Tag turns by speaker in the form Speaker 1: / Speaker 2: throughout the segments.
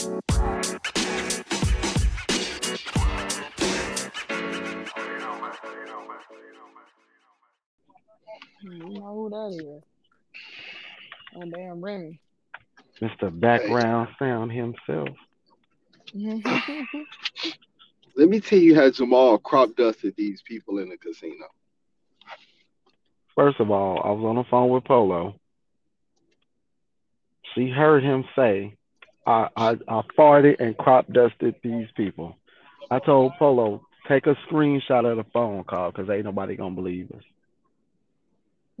Speaker 1: Hmm, you know who that is? Oh damn Remy.
Speaker 2: Mr. Background Sound himself.
Speaker 3: Let me tell you how Jamal crop dusted these people in the casino.
Speaker 2: First of all, I was on the phone with Polo. She heard him say, I, I, I farted and crop dusted these people. I told Polo, take a screenshot of the phone call because ain't nobody to believe us.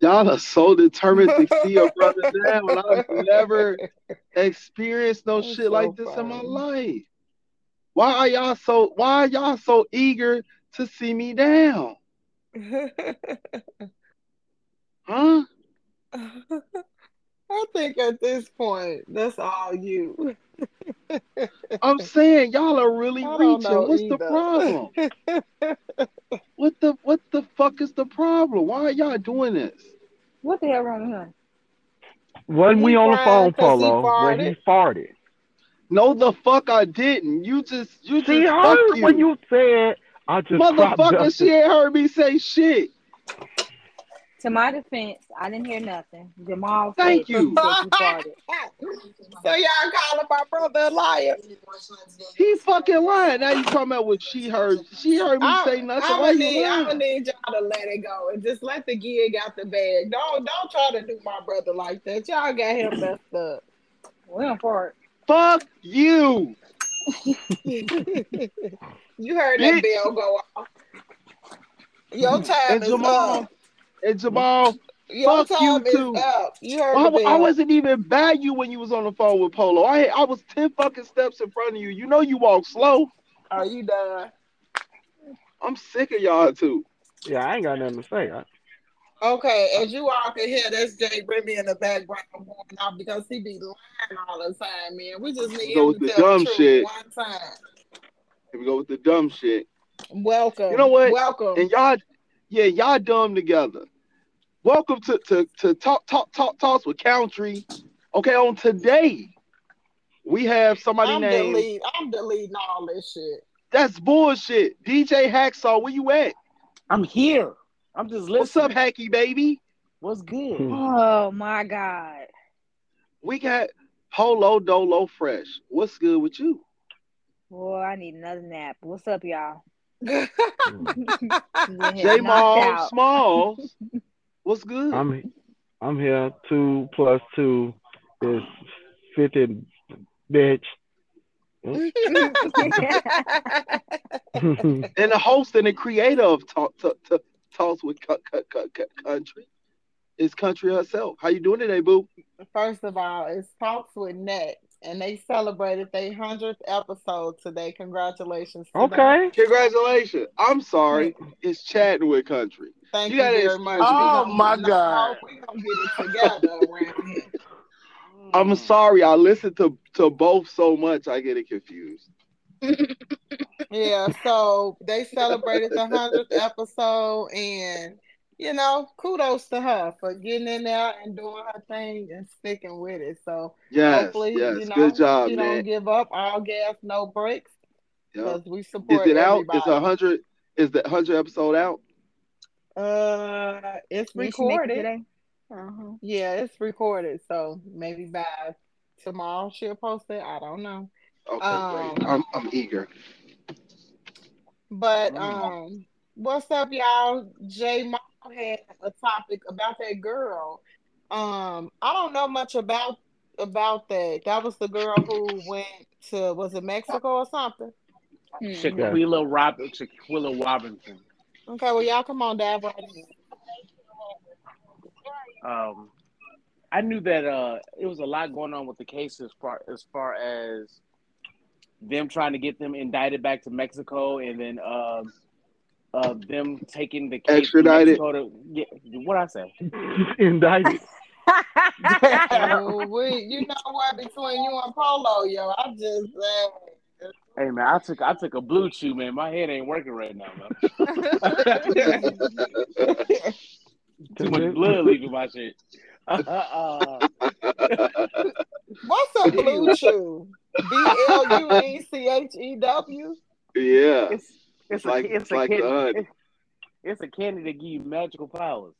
Speaker 3: Y'all are so determined to see your brother down. I've never experienced no
Speaker 1: That's
Speaker 3: shit
Speaker 1: so
Speaker 3: like this in my life. Why are y'all so why are y'all so eager to see me down? Huh?
Speaker 1: I think at this point, that's all you.
Speaker 3: I'm saying y'all are really
Speaker 1: I
Speaker 3: reaching.
Speaker 1: know
Speaker 3: What's the problem? What the what the fuck is the problem? Why are y'all doing this?
Speaker 4: What the hell wrong with him?
Speaker 2: When
Speaker 1: He
Speaker 2: we on the phone,
Speaker 1: crying 'cause
Speaker 2: Polo, when he farted.
Speaker 3: No, the fuck I didn't. You just you
Speaker 2: She
Speaker 3: just fuck
Speaker 2: heard
Speaker 3: you.
Speaker 2: when you said, I just
Speaker 3: Motherfucker, she ain't heard me say shit.
Speaker 4: To my defense, I didn't hear nothing. Jamal
Speaker 3: Thank you.
Speaker 4: you
Speaker 1: so y'all calling my brother a liar?
Speaker 3: He's fucking lying. Now you talking about what she heard. She heard me
Speaker 1: I,
Speaker 3: say nothing.
Speaker 1: I'm gonna need, I'm need y'all to let it go and just let the gig out the bag. Don't don't try to do my brother like that. Y'all got him messed up.
Speaker 4: We don't fart.
Speaker 3: Fuck you.
Speaker 1: you heard that
Speaker 3: Bitch.
Speaker 1: bell go off. Your time
Speaker 3: And
Speaker 1: is
Speaker 3: Jamal,
Speaker 1: up.
Speaker 3: And Jamal,
Speaker 1: Your
Speaker 3: fuck you
Speaker 1: time is
Speaker 3: too.
Speaker 1: up. You heard
Speaker 3: I, I wasn't even by you when you was on the phone with Polo. I I was ten fucking steps in front of you. You know you walk slow.
Speaker 1: Are you done?
Speaker 3: I'm sick of y'all too.
Speaker 2: Yeah, I ain't got nothing to say. I,
Speaker 1: Okay, as you all can hear, that's Jay Remy in the background going off because he be lying all the time, man. We just need
Speaker 3: Go
Speaker 1: him
Speaker 3: with
Speaker 1: to
Speaker 3: the
Speaker 1: tell
Speaker 3: dumb
Speaker 1: the truth
Speaker 3: shit.
Speaker 1: one time.
Speaker 3: Here we go with the dumb shit.
Speaker 1: Welcome.
Speaker 3: You know what?
Speaker 1: Welcome.
Speaker 3: And y'all, yeah, y'all dumb together. Welcome to to to talk talk talk talks with Countree. Okay, on today we have somebody
Speaker 1: I'm
Speaker 3: named.
Speaker 1: delete. I'm deleting all this shit.
Speaker 3: That's bullshit. DJ Hacksaw, where you at?
Speaker 5: I'm here. I'm just listening.
Speaker 3: What's up, Hacky baby?
Speaker 5: What's good? Hmm.
Speaker 4: Oh my God.
Speaker 3: We got Polo Dolo Fresh. What's good with you?
Speaker 4: Boy, I need another nap. What's up, y'all?
Speaker 3: J
Speaker 4: knocked
Speaker 3: Mall. Smalls. What's good?
Speaker 2: I'm I'm here. Two plus two is fifty, bitch.
Speaker 3: and the host and the creator of Talk, talk, talk, Talks with Cut, Cut, Cut, Cut Countree is Countree herself. How you doing today, boo?
Speaker 1: First of all, it's Talks with Nette, and they celebrated their hundredth episode today. Congratulations! to them.
Speaker 2: okay.
Speaker 3: Congratulations. I'm sorry. It's chatting with Countree.
Speaker 1: Thank
Speaker 3: You
Speaker 1: you, very much.
Speaker 5: Oh,
Speaker 1: gonna-
Speaker 5: my God.
Speaker 1: we gonna get it together around here.
Speaker 3: I'm sorry. I listen to to both so much. I get it confused.
Speaker 1: Yeah, so they celebrated the hundredth episode, and you know, kudos to her for getting in there and doing her thing and sticking with it. So
Speaker 3: Yes,
Speaker 1: hopefully,
Speaker 3: yes.
Speaker 1: you know,
Speaker 3: Good job,
Speaker 1: she
Speaker 3: man.
Speaker 1: don't give up. All gas, no brakes,
Speaker 3: Yeah.
Speaker 1: because we support.
Speaker 3: Is
Speaker 1: support
Speaker 3: it out? Is a hundred? Is the hundred episode out?
Speaker 1: Uh, it's
Speaker 4: Did she it
Speaker 1: recorded.
Speaker 4: Uh-huh.
Speaker 1: Yeah, it's recorded. So maybe by tomorrow she'll post it. I don't know.
Speaker 3: Okay,
Speaker 1: Um,
Speaker 3: great. I'm I'm eager.
Speaker 1: But um, what's up, y'all? Jay Mom had a topic about that girl. Um, I don't know much about about that. That was the girl who went to was it Mexico or something?
Speaker 4: Hmm.
Speaker 5: Shanquella Robin, Shanquella Robinson.
Speaker 1: Okay, well y'all come on, dive right in.
Speaker 5: Um, I knew that uh, it was a lot going on with the case as far as far as them trying to get them indicted back to Mexico, and then um, uh, them taking the case
Speaker 3: Extradited.
Speaker 5: to Mexico to get what I say.
Speaker 2: Indicted.
Speaker 1: Oh, we, you know what? Between you and Polo, yo, I just uh,
Speaker 5: Hey man, I took I took a blue chew, man. My head ain't working right now, man. Too much blood leaving my shit. Uh,
Speaker 1: What's a blue chew? B L U E C H E W.
Speaker 3: yeah.
Speaker 5: it's it's
Speaker 3: Like-
Speaker 5: a it's
Speaker 3: like
Speaker 5: a
Speaker 3: the
Speaker 5: candy, it's, it's a candy that give you magical powers.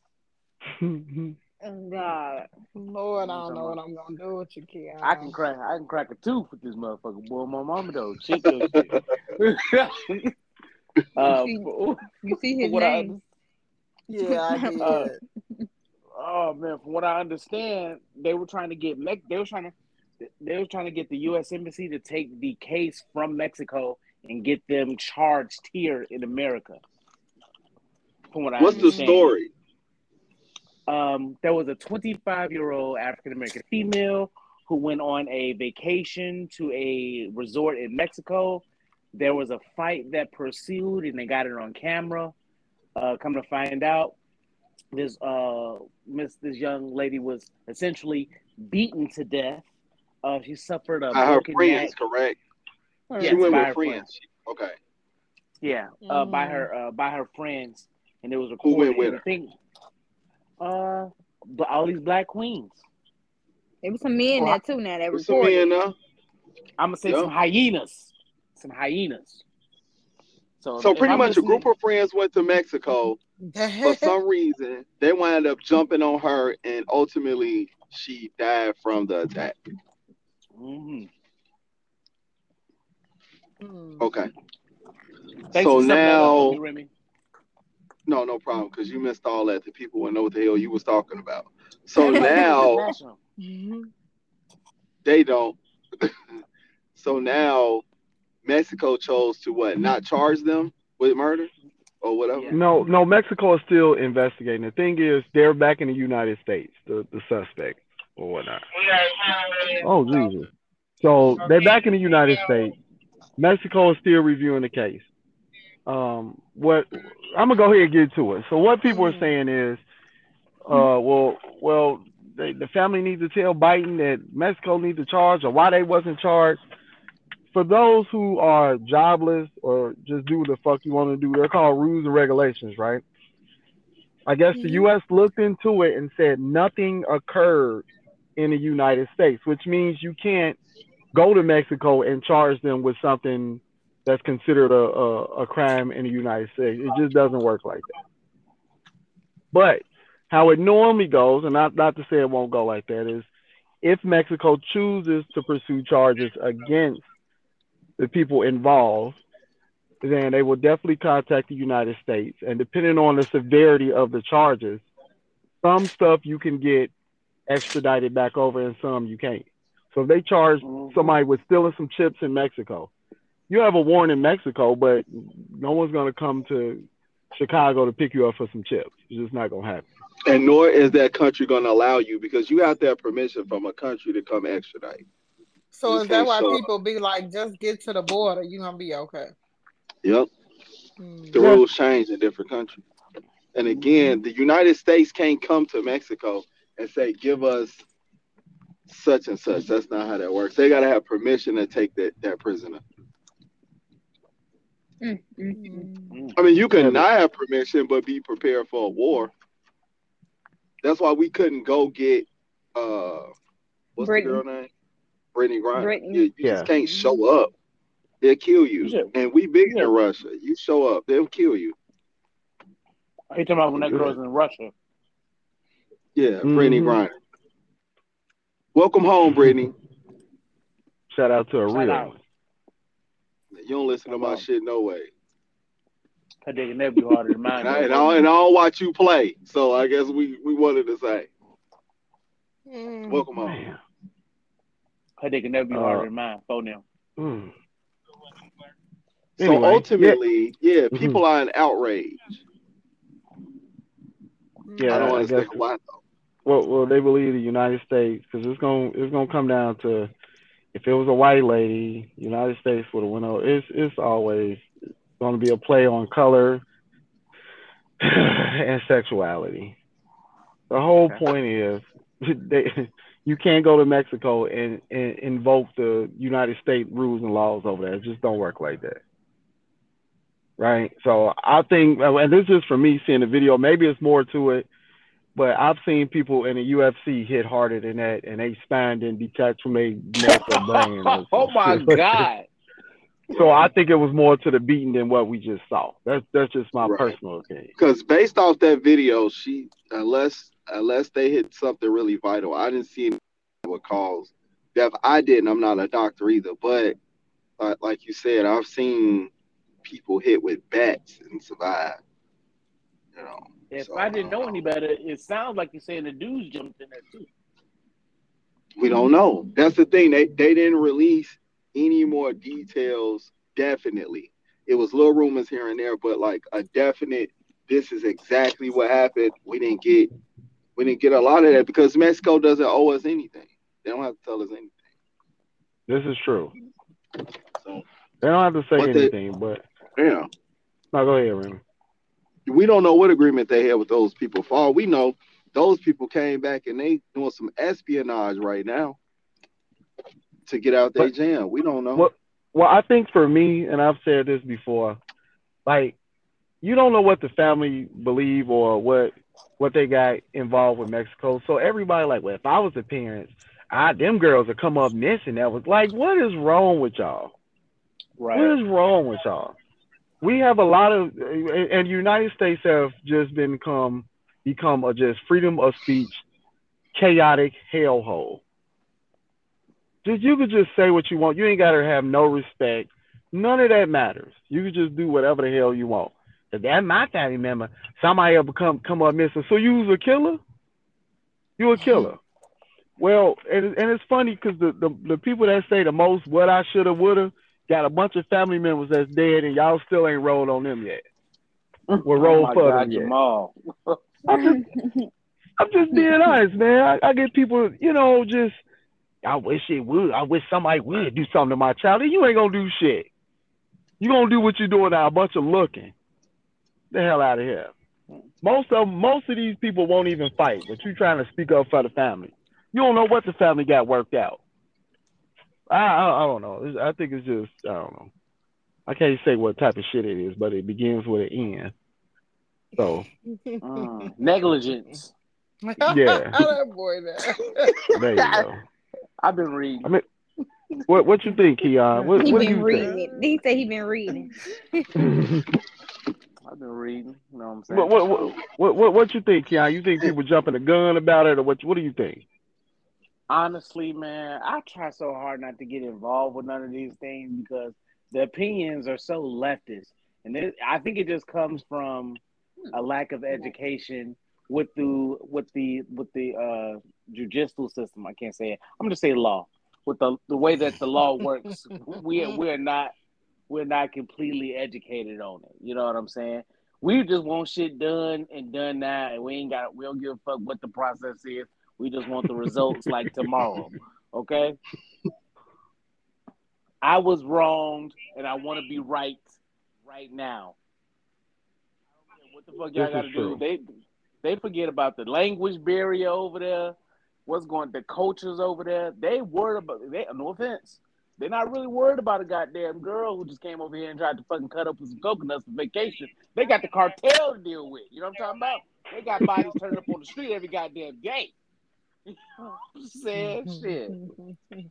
Speaker 4: God.
Speaker 1: Lord, I don't know what I'm gonna do with you, Keon.
Speaker 5: I can crack I can crack a tooth with this motherfucker. Boy, my mama though. Check your shit. uh,
Speaker 4: You see-
Speaker 5: for-
Speaker 4: You see his
Speaker 5: what I
Speaker 4: name?
Speaker 1: Yeah, I did.
Speaker 5: Uh, oh man, from what I understand, they were trying to get Mex- they were trying to they were trying to get the U.S. embassy to take the case from Mexico and get them charged here in America. From what I
Speaker 3: What's the story?
Speaker 5: Um, there was a 25 year old African American female who went on a vacation to a resort in Mexico. There was a fight that pursued, and they got it on camera. Uh, come to find out, this uh, miss this young lady was essentially beaten to death. Uh, she suffered a
Speaker 3: By her friends,
Speaker 5: neck.
Speaker 3: correct?
Speaker 5: Yes,
Speaker 3: she went
Speaker 5: by
Speaker 3: with
Speaker 5: her
Speaker 3: friends. Okay.
Speaker 5: Yeah, uh, by
Speaker 1: Mhm.
Speaker 5: her uh, by her friends, and it was
Speaker 3: Who
Speaker 5: recorded.
Speaker 3: went with
Speaker 5: and
Speaker 3: her?
Speaker 5: I think, uh, but all these black queens.
Speaker 4: There was some men there too now that
Speaker 3: There's some men now.
Speaker 5: I'm gonna say
Speaker 3: Yeah.
Speaker 5: some hyenas, some hyenas. So,
Speaker 3: So pretty
Speaker 5: I'm
Speaker 3: much a group of friends went to Mexico. For some reason, they wound up jumping on her, and ultimately she died from the attack.
Speaker 5: Mhm.
Speaker 1: Hmm.
Speaker 3: Okay.
Speaker 5: Thanks
Speaker 3: So
Speaker 5: for summing that up
Speaker 3: now-
Speaker 5: for Remy.
Speaker 3: No, no problem, because you missed all that. The people would know what the hell you was talking about. So now.
Speaker 1: Mhm.
Speaker 3: they don't. so now Mexico chose to what? Not charge them with murder or whatever.
Speaker 5: Yeah.
Speaker 2: No, no, Mexico is still investigating. The thing is, they're back in the United States, the, the suspect or whatnot. Oh, Jesus. So they're back in the United States. Mexico is still reviewing the case. Um, what I'm gonna go ahead and get to it. So what people are saying is, uh, well, well, they, the family needs to tell Biden that Mexico needs to charge or why they wasn't charged. For those who are jobless or just do what the fuck you want to do, they're called rules and regulations, right? I guess the
Speaker 1: Mhm.
Speaker 2: U.S. looked into it and said nothing occurred in the United States, which means you can't go to Mexico and charge them with something that's considered a, a, a crime in the United States. It just doesn't work like that. But how it normally goes, and not, not to say it won't go like that, is if Mexico chooses to pursue charges against the people involved, then they will definitely contact the United States. And depending on the severity of the charges, some stuff you can get extradited back over and some you can't. So if they charge
Speaker 5: Mhm.
Speaker 2: somebody with stealing some chips in Mexico, you have a warrant in Mexico, but no one's going to come to Chicago to pick you up for some chips. It's just not going to happen.
Speaker 3: And nor is that country going to allow you because you have to have permission from a country to come extradite.
Speaker 1: So
Speaker 3: You
Speaker 1: is that why
Speaker 3: show up.
Speaker 1: people be like, just get to the border, you're gonna be okay?
Speaker 3: Yep.
Speaker 1: Hmm.
Speaker 3: The
Speaker 2: Yeah.
Speaker 3: rules change in different countries. And again, the United States can't come to Mexico and say, give us such and such. That's not how that works. They got to have permission to take that, that prisoner.
Speaker 4: Mm, mm, mm.
Speaker 1: Hmm.
Speaker 3: I mean, you can
Speaker 2: Yeah,
Speaker 3: not have permission, but be prepared for a war. That's why we couldn't go get, uh, what's
Speaker 4: Brittney.
Speaker 3: the girl name? Brittney Griner.
Speaker 4: Brittney.
Speaker 3: You, you
Speaker 2: Yeah.
Speaker 3: just can't show up. They'll kill you.
Speaker 5: You should-
Speaker 3: And we bigger
Speaker 5: Yeah.
Speaker 3: than Russia. You show up, they'll kill you.
Speaker 5: Are you talking about when that girl's in Russia?
Speaker 3: Yeah, Brittney
Speaker 2: Mhm.
Speaker 3: Griner. Welcome home, Brittney.
Speaker 2: Shout out to a real
Speaker 3: You don't listen to my
Speaker 5: Hello.
Speaker 3: shit, no way.
Speaker 5: Her dick and that be harder than mine.
Speaker 3: And I, and, I, and I don't watch you play, so I guess we we wanted to say,
Speaker 1: Hmm.
Speaker 3: welcome home.
Speaker 2: Man.
Speaker 5: Her dick and that be
Speaker 2: Uh,
Speaker 5: harder than mine. Phone them.
Speaker 2: Mm.
Speaker 3: So
Speaker 2: Anyway,
Speaker 3: ultimately, yeah,
Speaker 2: Mhm.
Speaker 3: people are in outrage.
Speaker 2: Yeah,
Speaker 3: I don't
Speaker 2: I
Speaker 3: understand
Speaker 2: guess-
Speaker 3: why though.
Speaker 2: Well, well, they believe the United States because it's gonna it's gonna come down to if it was a white lady, United States would have went over. It's it's always going to be a play on color and sexuality. The whole point is they you can't go to Mexico and, and invoke the United States rules and laws over there. It just don't work like that. Right. So I think, and this is for me seeing the video. Maybe it's more to it but I've seen people in the UFC hit harder than that, and they spine didn't detach from their neck or brain. or
Speaker 5: oh my god!
Speaker 2: So I think it was more to the beating than what we just saw. That's that's just my
Speaker 3: Right.
Speaker 2: personal opinion.
Speaker 3: Because based off that video, she unless unless they hit something really vital, I didn't see what caused death. I didn't. I'm not a doctor either, but uh, like you said, I've seen people hit with bats and survive. You know.
Speaker 5: If
Speaker 3: So,
Speaker 5: I didn't know any um, better, it sounds like you're saying the dudes jumped in there too.
Speaker 3: We don't know. That's the thing. They they didn't release any more details. Definitely, it was little rumors here and there, but like a definite. This is exactly what happened. We didn't get. We didn't get a lot of that because Mexico doesn't owe us anything. They don't have to tell us anything.
Speaker 2: This is true.
Speaker 3: So
Speaker 2: They don't have to say
Speaker 3: But they-
Speaker 2: anything, but
Speaker 3: yeah,
Speaker 2: no, go ahead, Remy.
Speaker 3: We don't know what agreement they had with those people. For all we know, those people came back and they doing some espionage right now to get out their jam. We don't know.
Speaker 2: What- Well, I think for me, and I've said this before, like you don't know what the family believe or what what they got involved with Mexico. So everybody like, well, if I was a parent, I them girls would come up missing. That was like, what is wrong with y'all?
Speaker 5: Right.
Speaker 2: What is wrong with y'all? We have a lot of, and United States have just become become a just freedom of speech, chaotic hellhole. Just you could just say what you want. You ain't got to have no respect. None of that matters. You can just do whatever the hell you want. If that my family member, somebody ever come come up missing. So you was a killer? You a killer? Well, and and it's funny because the, the the people that say the most what I shoulda woulda got a bunch of family members that's dead and y'all still ain't rolled on them yet. Well, roll
Speaker 5: oh
Speaker 2: for
Speaker 5: God,
Speaker 2: them yet.
Speaker 5: Jamal.
Speaker 2: I'm just, I'm just being honest, man. I, I get people, you know, just I wish it would. I wish somebody would do something to my child. You ain't gonna do shit. You gonna do what you're doing now, a bunch of looking. The hell out of here. Most of most of these people won't even fight, but you trying to speak up for the family. You don't know what the family got worked out. I I, I don't know. I think it's just I don't know. I can't say what type of shit it is, but it begins with an N. So
Speaker 5: Mm. Negligence.
Speaker 2: Yeah.
Speaker 1: that boy there.
Speaker 2: there you go.
Speaker 5: I've been reading.
Speaker 2: I mean, What what you think, Keon? What,
Speaker 4: he
Speaker 2: what
Speaker 4: been
Speaker 2: you
Speaker 4: reading it. He said he been reading.
Speaker 5: I've been reading. You know what I'm saying?
Speaker 2: what, what, what, what, what, what you think, Keon? You think people jumping the gun about it, or what? What do you think?
Speaker 5: Honestly, man, I try so hard not to get involved with none of these things because the opinions are so leftist, and it, I think it just comes from a lack of education with the with the with the uh, judicial system. I can't say it. I'm going to say law with the the way that the law works. we are, we're not we're not completely educated on it. You know what I'm saying? We just want shit done and done now, and we ain't got we don't give a fuck what the process is. We just want the results like tomorrow. Okay. I was wronged, and I want to be right right now. What the fuck y'all got to do? They they forget about the language barrier over there. What's going the cultures over there? They worried about they no offense. They're not really worried about a goddamn girl who just came over here and tried to fucking cut up with some coconuts for vacation. They got the cartel to deal with. You know what I'm talking about? They got bodies turning up on the street every goddamn day. You know what I'm saying? Shit.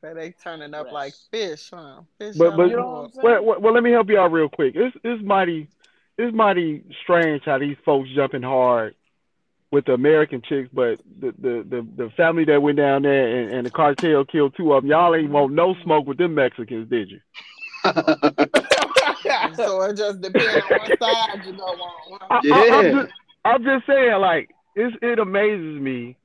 Speaker 1: But they turning up
Speaker 5: Fresh.
Speaker 1: like fish, huh? Fish
Speaker 2: But but
Speaker 5: You know what
Speaker 1: water.
Speaker 5: I'm saying?
Speaker 2: well, well, well, let me help you out real quick. It's it's mighty it's mighty strange how these folks jumping hard with the American chicks, but the the the, the family that went down there and, and the cartel killed two of them. Y'all ain't want no smoke with them Mexicans, did you?
Speaker 1: so it just depends on what side you go on.
Speaker 2: I,
Speaker 1: huh?
Speaker 3: Yeah.
Speaker 2: I, I'm, just, I'm just saying, like, it's, it amazes me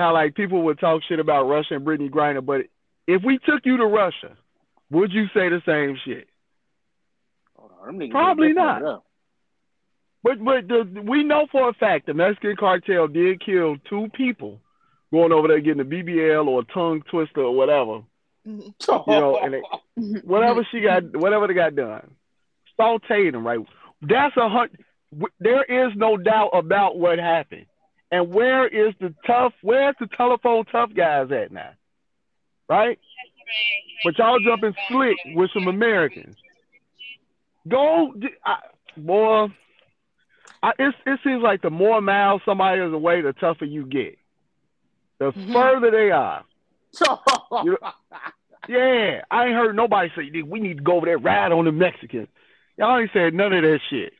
Speaker 2: how like people would talk shit about Russia and Brittney Griner, but if we took you to Russia, would you say the same shit?
Speaker 5: On,
Speaker 2: Probably not. But but the, we know for a fact the Mexican cartel did kill two people going over there getting a BBL or a tongue twister or whatever, you know, and it, whatever she got, whatever they got done, sauteed them right. That's a hun- w- There is no doubt about what happened. And where is the tough? Where's the telephone tough guys at now? Right? But y'all jumping slick with some Americans. Go, I, boy. I, it's, it seems like the more miles somebody is away, the tougher you get. The
Speaker 1: Mhm.
Speaker 2: further they are. You- Yeah, I ain't heard nobody say "Dude, we need to go over there ride on the Mexicans. Y'all ain't said none of that shit.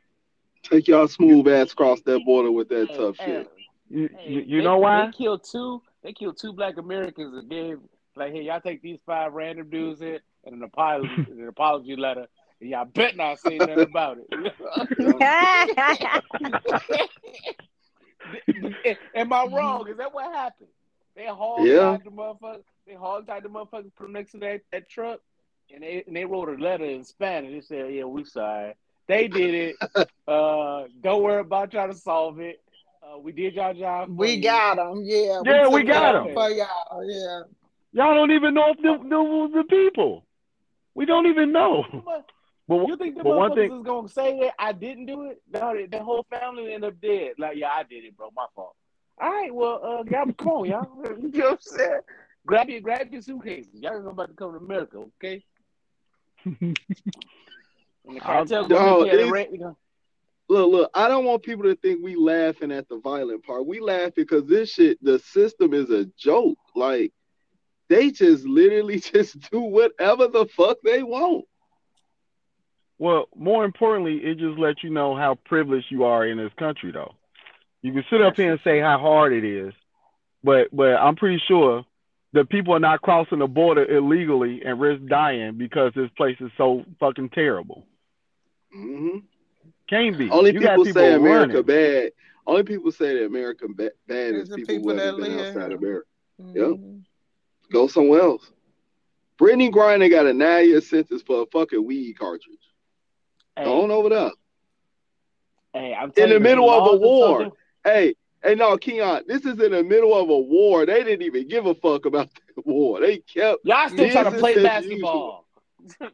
Speaker 3: Take y'all smooth ass across that border with that
Speaker 5: Hey,
Speaker 3: tough
Speaker 5: hey,
Speaker 3: shit.
Speaker 2: You,
Speaker 5: hey,
Speaker 2: you, you
Speaker 5: they-
Speaker 2: know why?
Speaker 5: They killed two. They killed two black Americans and gave like, hey, y'all take these five random dudes here and an apology, an apology letter, and y'all bet not say nothing about it. Am I wrong? Is that what happened? They hauled
Speaker 3: Yeah.
Speaker 5: the motherfucker. They hauled tied the motherfucker from next to that, that truck, and they and they wrote a letter in Spanish. They said, "Yeah, we sorry. They did it. Uh, don't worry about trying to solve it. Uh, we did y'all job.
Speaker 1: We
Speaker 5: you."
Speaker 1: got them. Yeah.
Speaker 2: Yeah, we
Speaker 1: took
Speaker 2: got
Speaker 5: them.
Speaker 1: for y'all. Yeah.
Speaker 2: Y'all don't even know if them, them was the people. We don't even know. But,
Speaker 5: You think the
Speaker 2: but one
Speaker 5: motherfuckers
Speaker 2: thing,
Speaker 5: is gonna say that I didn't do it? No, the, the whole family ended up dead. Like, yeah, I did it, bro. My fault. All right, well, uh, y'all, come on, y'all. You know what I'm saying? Grab your, grab your suitcases. Y'all about to come to America, okay? And the cartel
Speaker 3: No,
Speaker 5: gonna take care
Speaker 3: Look, look, I don't want people to think we laughing at the violent part. We laugh because this shit, the system is a joke. Like, they just literally just do whatever the fuck they want.
Speaker 2: well, more importantly, it just lets you know how privileged you are in this country, though. You can sit up here and say how hard it is, but but I'm pretty sure that people are not crossing the border illegally and risk dying because this place is so fucking terrible.
Speaker 3: hmm
Speaker 2: Can't be.
Speaker 3: Only
Speaker 2: you got
Speaker 3: people
Speaker 2: people
Speaker 3: say America
Speaker 2: running.
Speaker 3: bad. Only people say that America ba- bad
Speaker 1: It's
Speaker 3: is people,
Speaker 1: people
Speaker 3: who
Speaker 1: that
Speaker 3: haven't been
Speaker 1: live
Speaker 3: outside
Speaker 1: here.
Speaker 3: America.
Speaker 1: Mhm.
Speaker 3: Go somewhere else. Brittney Griner got a nine year sentence for a fucking weed cartridge.
Speaker 5: Hey,
Speaker 3: Go on over there.
Speaker 5: hey, I'm
Speaker 3: In the
Speaker 5: you,
Speaker 3: middle of a
Speaker 5: laws are so
Speaker 3: war. Hey, hey, no, Keon, this is in the middle of a war. They didn't even give a fuck about the war. They kept,
Speaker 5: Y'all still trying to play
Speaker 3: as
Speaker 5: basketball.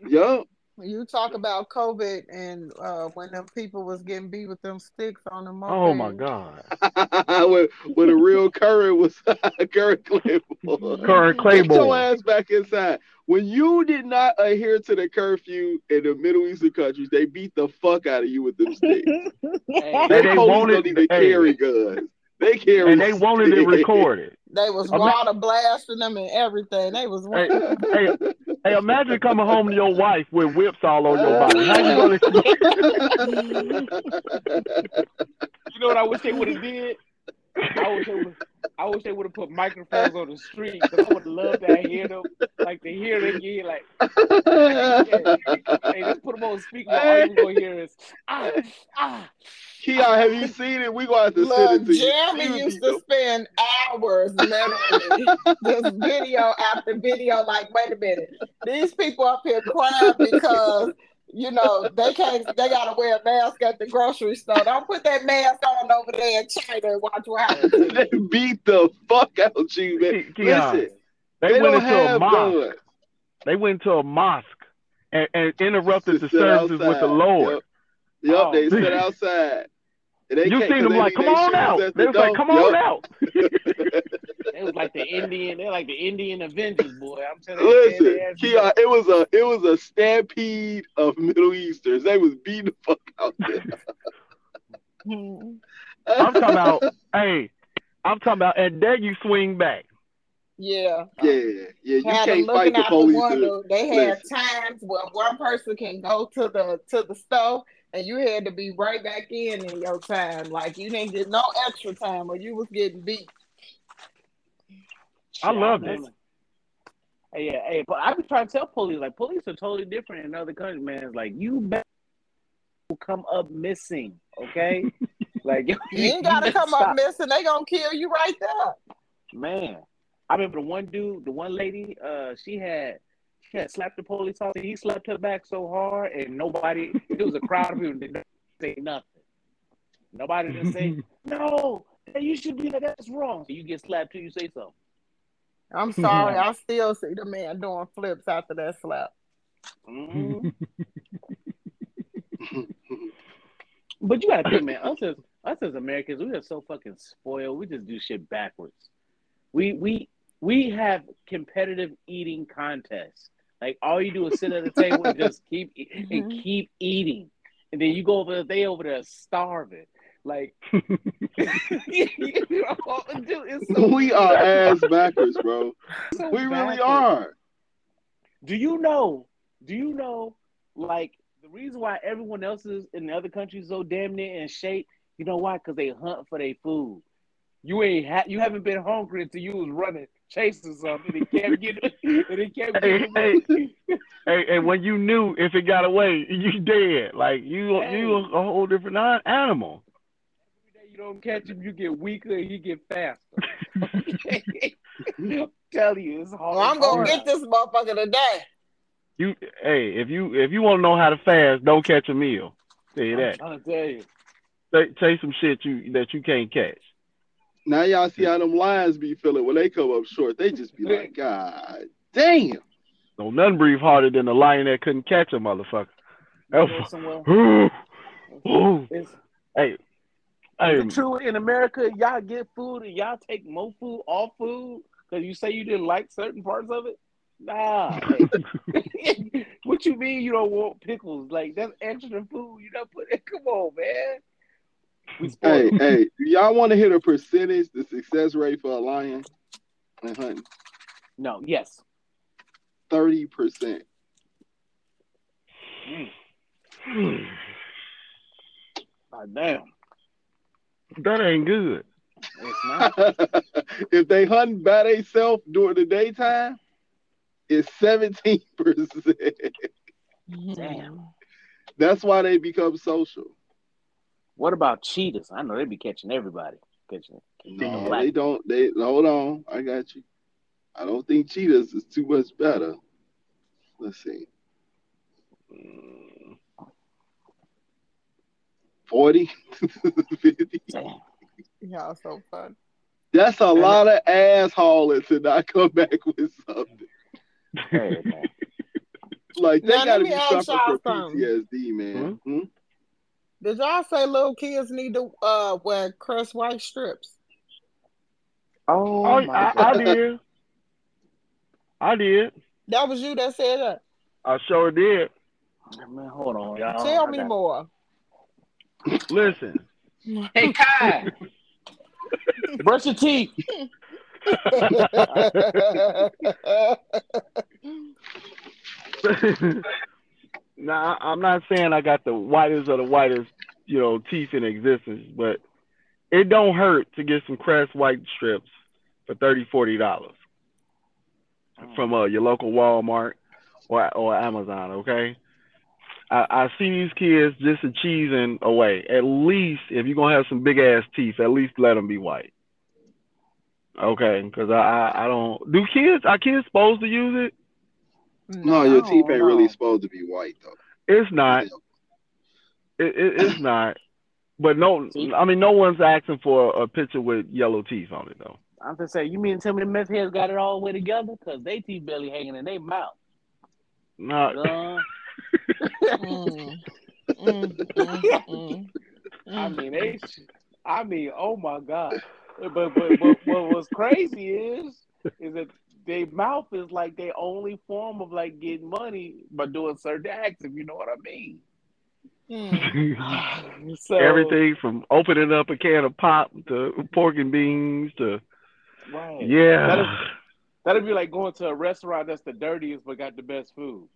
Speaker 3: yeah.
Speaker 1: You talk about COVID and uh, when them people was getting beat with them sticks on the moped.
Speaker 2: Oh my god.
Speaker 3: when, when a real Curry was Curry Claymore.
Speaker 2: Curry
Speaker 3: Get your ass back inside. When you did not adhere to the curfew in the Middle Eastern countries, they beat the fuck out of you with them sticks.
Speaker 5: Hey,
Speaker 3: They,
Speaker 2: they
Speaker 3: police
Speaker 2: wanted-
Speaker 3: don't even
Speaker 2: hey.
Speaker 3: carry guns. They carry
Speaker 2: And they wanted it
Speaker 3: sticks.
Speaker 2: recorded.
Speaker 1: They was
Speaker 2: Ima-
Speaker 1: water blasting them and everything. They was
Speaker 2: Hey, hey, hey, imagine coming home to your wife with whips all on your body. How you gonna
Speaker 5: you know what I wish they would have did? I wish they would. I wish they would have put microphones on the street I would love to hear them, like to hear them get like, hey, let's put them on speaker. All you gonna hear is ah ah.
Speaker 3: Keon, have you seen it? We gonna have to
Speaker 1: Look,
Speaker 3: send it to you.
Speaker 1: Jeremy
Speaker 3: You
Speaker 1: used
Speaker 3: need
Speaker 1: to spend hours literally just video after video. Like, wait a minute, these people up here crying because you know they can't. They gotta wear a mask at the grocery store. Don't put that mask on over there in China and watch what happens. to you.
Speaker 3: they beat the fuck out you, man.
Speaker 2: Ke- Keon,
Speaker 3: Listen,
Speaker 2: they,
Speaker 3: they,
Speaker 2: went
Speaker 3: don't
Speaker 2: into a mosque.
Speaker 3: guns.
Speaker 2: They went into a mosque and, and interrupted the
Speaker 3: Sit
Speaker 2: services with the. Lord.
Speaker 3: Yep, Yep,
Speaker 5: Oh.
Speaker 3: they sit outside. And they
Speaker 2: you
Speaker 3: can't-
Speaker 2: seen
Speaker 3: 'cause
Speaker 2: them
Speaker 3: they
Speaker 2: like, come
Speaker 3: their
Speaker 2: on out.
Speaker 3: at
Speaker 2: They was like, come on out.
Speaker 5: They was like the Indian. They're like the Indian Avengers, boy. I'm telling you.
Speaker 3: Listen,
Speaker 5: they ass-
Speaker 3: Keon, uh, it was a it was a stampede of Middle Easterns. They was beating the fuck out there.
Speaker 2: I'm talking about, hey, I'm talking about, and then you swing back.
Speaker 1: Yeah.
Speaker 3: Yeah, yeah, you
Speaker 1: had
Speaker 3: can't fight the
Speaker 1: out the
Speaker 3: police. to-
Speaker 1: window. They had
Speaker 3: Listen.
Speaker 1: times where one person can go to the to the stove and you had to be right back in in your time. Like you didn't get no extra time or you was getting beat.
Speaker 2: I
Speaker 5: Shit,
Speaker 2: loved
Speaker 5: remember.
Speaker 2: it.
Speaker 5: Hey, yeah, hey, but I be trying to tell police like police are totally different in other countries, man. It's like you better come up missing, okay? like
Speaker 1: You ain't gotta come
Speaker 5: stop.
Speaker 1: up missing. They gonna kill you right there.
Speaker 5: Man, I remember the one dude, the one lady, uh, she had she had slapped the police officer. He slapped her back so hard, and nobody. It was a crowd of people that didn't say nothing. Nobody didn't say no. hey, You should be like that's wrong. So you get slapped till you say something.
Speaker 1: I'm sorry. I still see the man doing flips after that slap.
Speaker 5: Mhm. But you gotta think, man. Us as us as Americans, we are so fucking spoiled. We just do shit backwards. We we we have competitive eating contests. Like all you do is sit at the table and just keep e- and
Speaker 1: mm-hmm.
Speaker 5: keep eating, and then you go over there, they over there starving. Like, you know, dude, it's so
Speaker 3: we are ass backers, bro.
Speaker 5: so
Speaker 3: We really are.
Speaker 5: Do you know? Do you know? Like the reason why everyone else is in the other countries so damn near in shape. You know why? Because they hunt for their food. You ain't ha- you haven't been hungry until you was running chasing something and it kept getting and it kept
Speaker 2: Hey,
Speaker 5: getting
Speaker 2: hey, and when you knew if it got away, you dead. Like you, you a whole different animal.
Speaker 5: Every day you don't catch him, you get weaker and he get faster. I'm telling you, it's hard.
Speaker 1: Well, I'm gonna
Speaker 5: hard.
Speaker 1: get this motherfucker today.
Speaker 2: You, hey, if you if you want to know how to fast, don't catch a meal. Tell you
Speaker 5: I'm
Speaker 2: that.
Speaker 5: trying to tell you.
Speaker 2: Say, say some shit you that you can't catch.
Speaker 3: Now y'all see how them lions be feeling when they come up short. They just be like, God damn.
Speaker 2: No, none breathe harder than a lion that couldn't catch a motherfucker.
Speaker 5: You
Speaker 2: Ooh, ooh. Hey, hey,
Speaker 5: Is it true in America y'all get food and y'all take more food off food because you say you didn't like certain parts of it? Nah. what you mean you don't want pickles? Like that's extra food. You don't put it. Come on, man. We
Speaker 3: Hey, hey, do y'all want to hit a percentage, the success rate for a lion and hunting?
Speaker 5: No, yes.
Speaker 3: Thirty percent.
Speaker 5: Mm. God damn.
Speaker 2: that ain't good.
Speaker 5: It's not.
Speaker 3: if they hunt by themselves during the daytime, it's seventeen percent.
Speaker 5: Damn.
Speaker 3: That's why they become social.
Speaker 5: What about cheetahs? I know they be catching everybody. Catching.
Speaker 3: No,
Speaker 5: black.
Speaker 3: they don't. They hold on. I got you. I don't think cheetahs is too much better. Let's see. Mm, 40, 50.
Speaker 5: Damn.
Speaker 1: Y'all so fun.
Speaker 3: That's a lot of ass hauling to not come back with something.
Speaker 5: Hey, man.
Speaker 3: Like they
Speaker 1: Now,
Speaker 3: gotta be
Speaker 1: ask
Speaker 3: suffering
Speaker 1: y'all
Speaker 3: from
Speaker 1: something.
Speaker 3: PTSD, man. Hmm?
Speaker 1: Did y'all say little kids need to uh wear crest white strips?
Speaker 5: Oh,
Speaker 2: Oh,
Speaker 5: my
Speaker 2: I, I did. I did.
Speaker 1: That was you that said that.
Speaker 2: I sure did.
Speaker 5: Man, hold on, y'all.
Speaker 1: Tell
Speaker 5: I
Speaker 1: me
Speaker 5: got-
Speaker 1: more.
Speaker 2: Listen,
Speaker 5: Hey, Kai, brush your teeth.
Speaker 2: now I'm not saying I got the whitest of the whitest, you know, teeth in existence, but it don't hurt to get some Crest white strips for 30 40 dollars from uh, your local Walmart or or Amazon. Okay, I, I see these kids just a cheesing away. At least if you're gonna have some big ass teeth, at least let them be white. Okay, because I, I I don't do kids are kids supposed to use it?
Speaker 3: No, your
Speaker 5: No,
Speaker 3: teeth ain't really supposed to be white though.
Speaker 2: It's not. It, it, it's not. But no, I mean, no one's asking for a picture with yellow teeth on it though.
Speaker 5: I'm just saying, you mean to tell me the meth heads got it all the way together? Because they teeth barely hanging in their mouth.
Speaker 2: Not.
Speaker 5: Done.
Speaker 1: Mm. Mm, mm, mm,
Speaker 5: I
Speaker 1: mm.
Speaker 5: mean, they. I mean, oh my god! But but but what was crazy is is that their mouth is like their only form of like getting money by doing certain acts. If you know what I mean.
Speaker 1: Mm.
Speaker 5: So
Speaker 2: Everything from opening up a can of pop to pork and beans to
Speaker 5: Right.
Speaker 2: yeah.
Speaker 5: That is- That'd be like going to a restaurant that's the dirtiest but got the best food.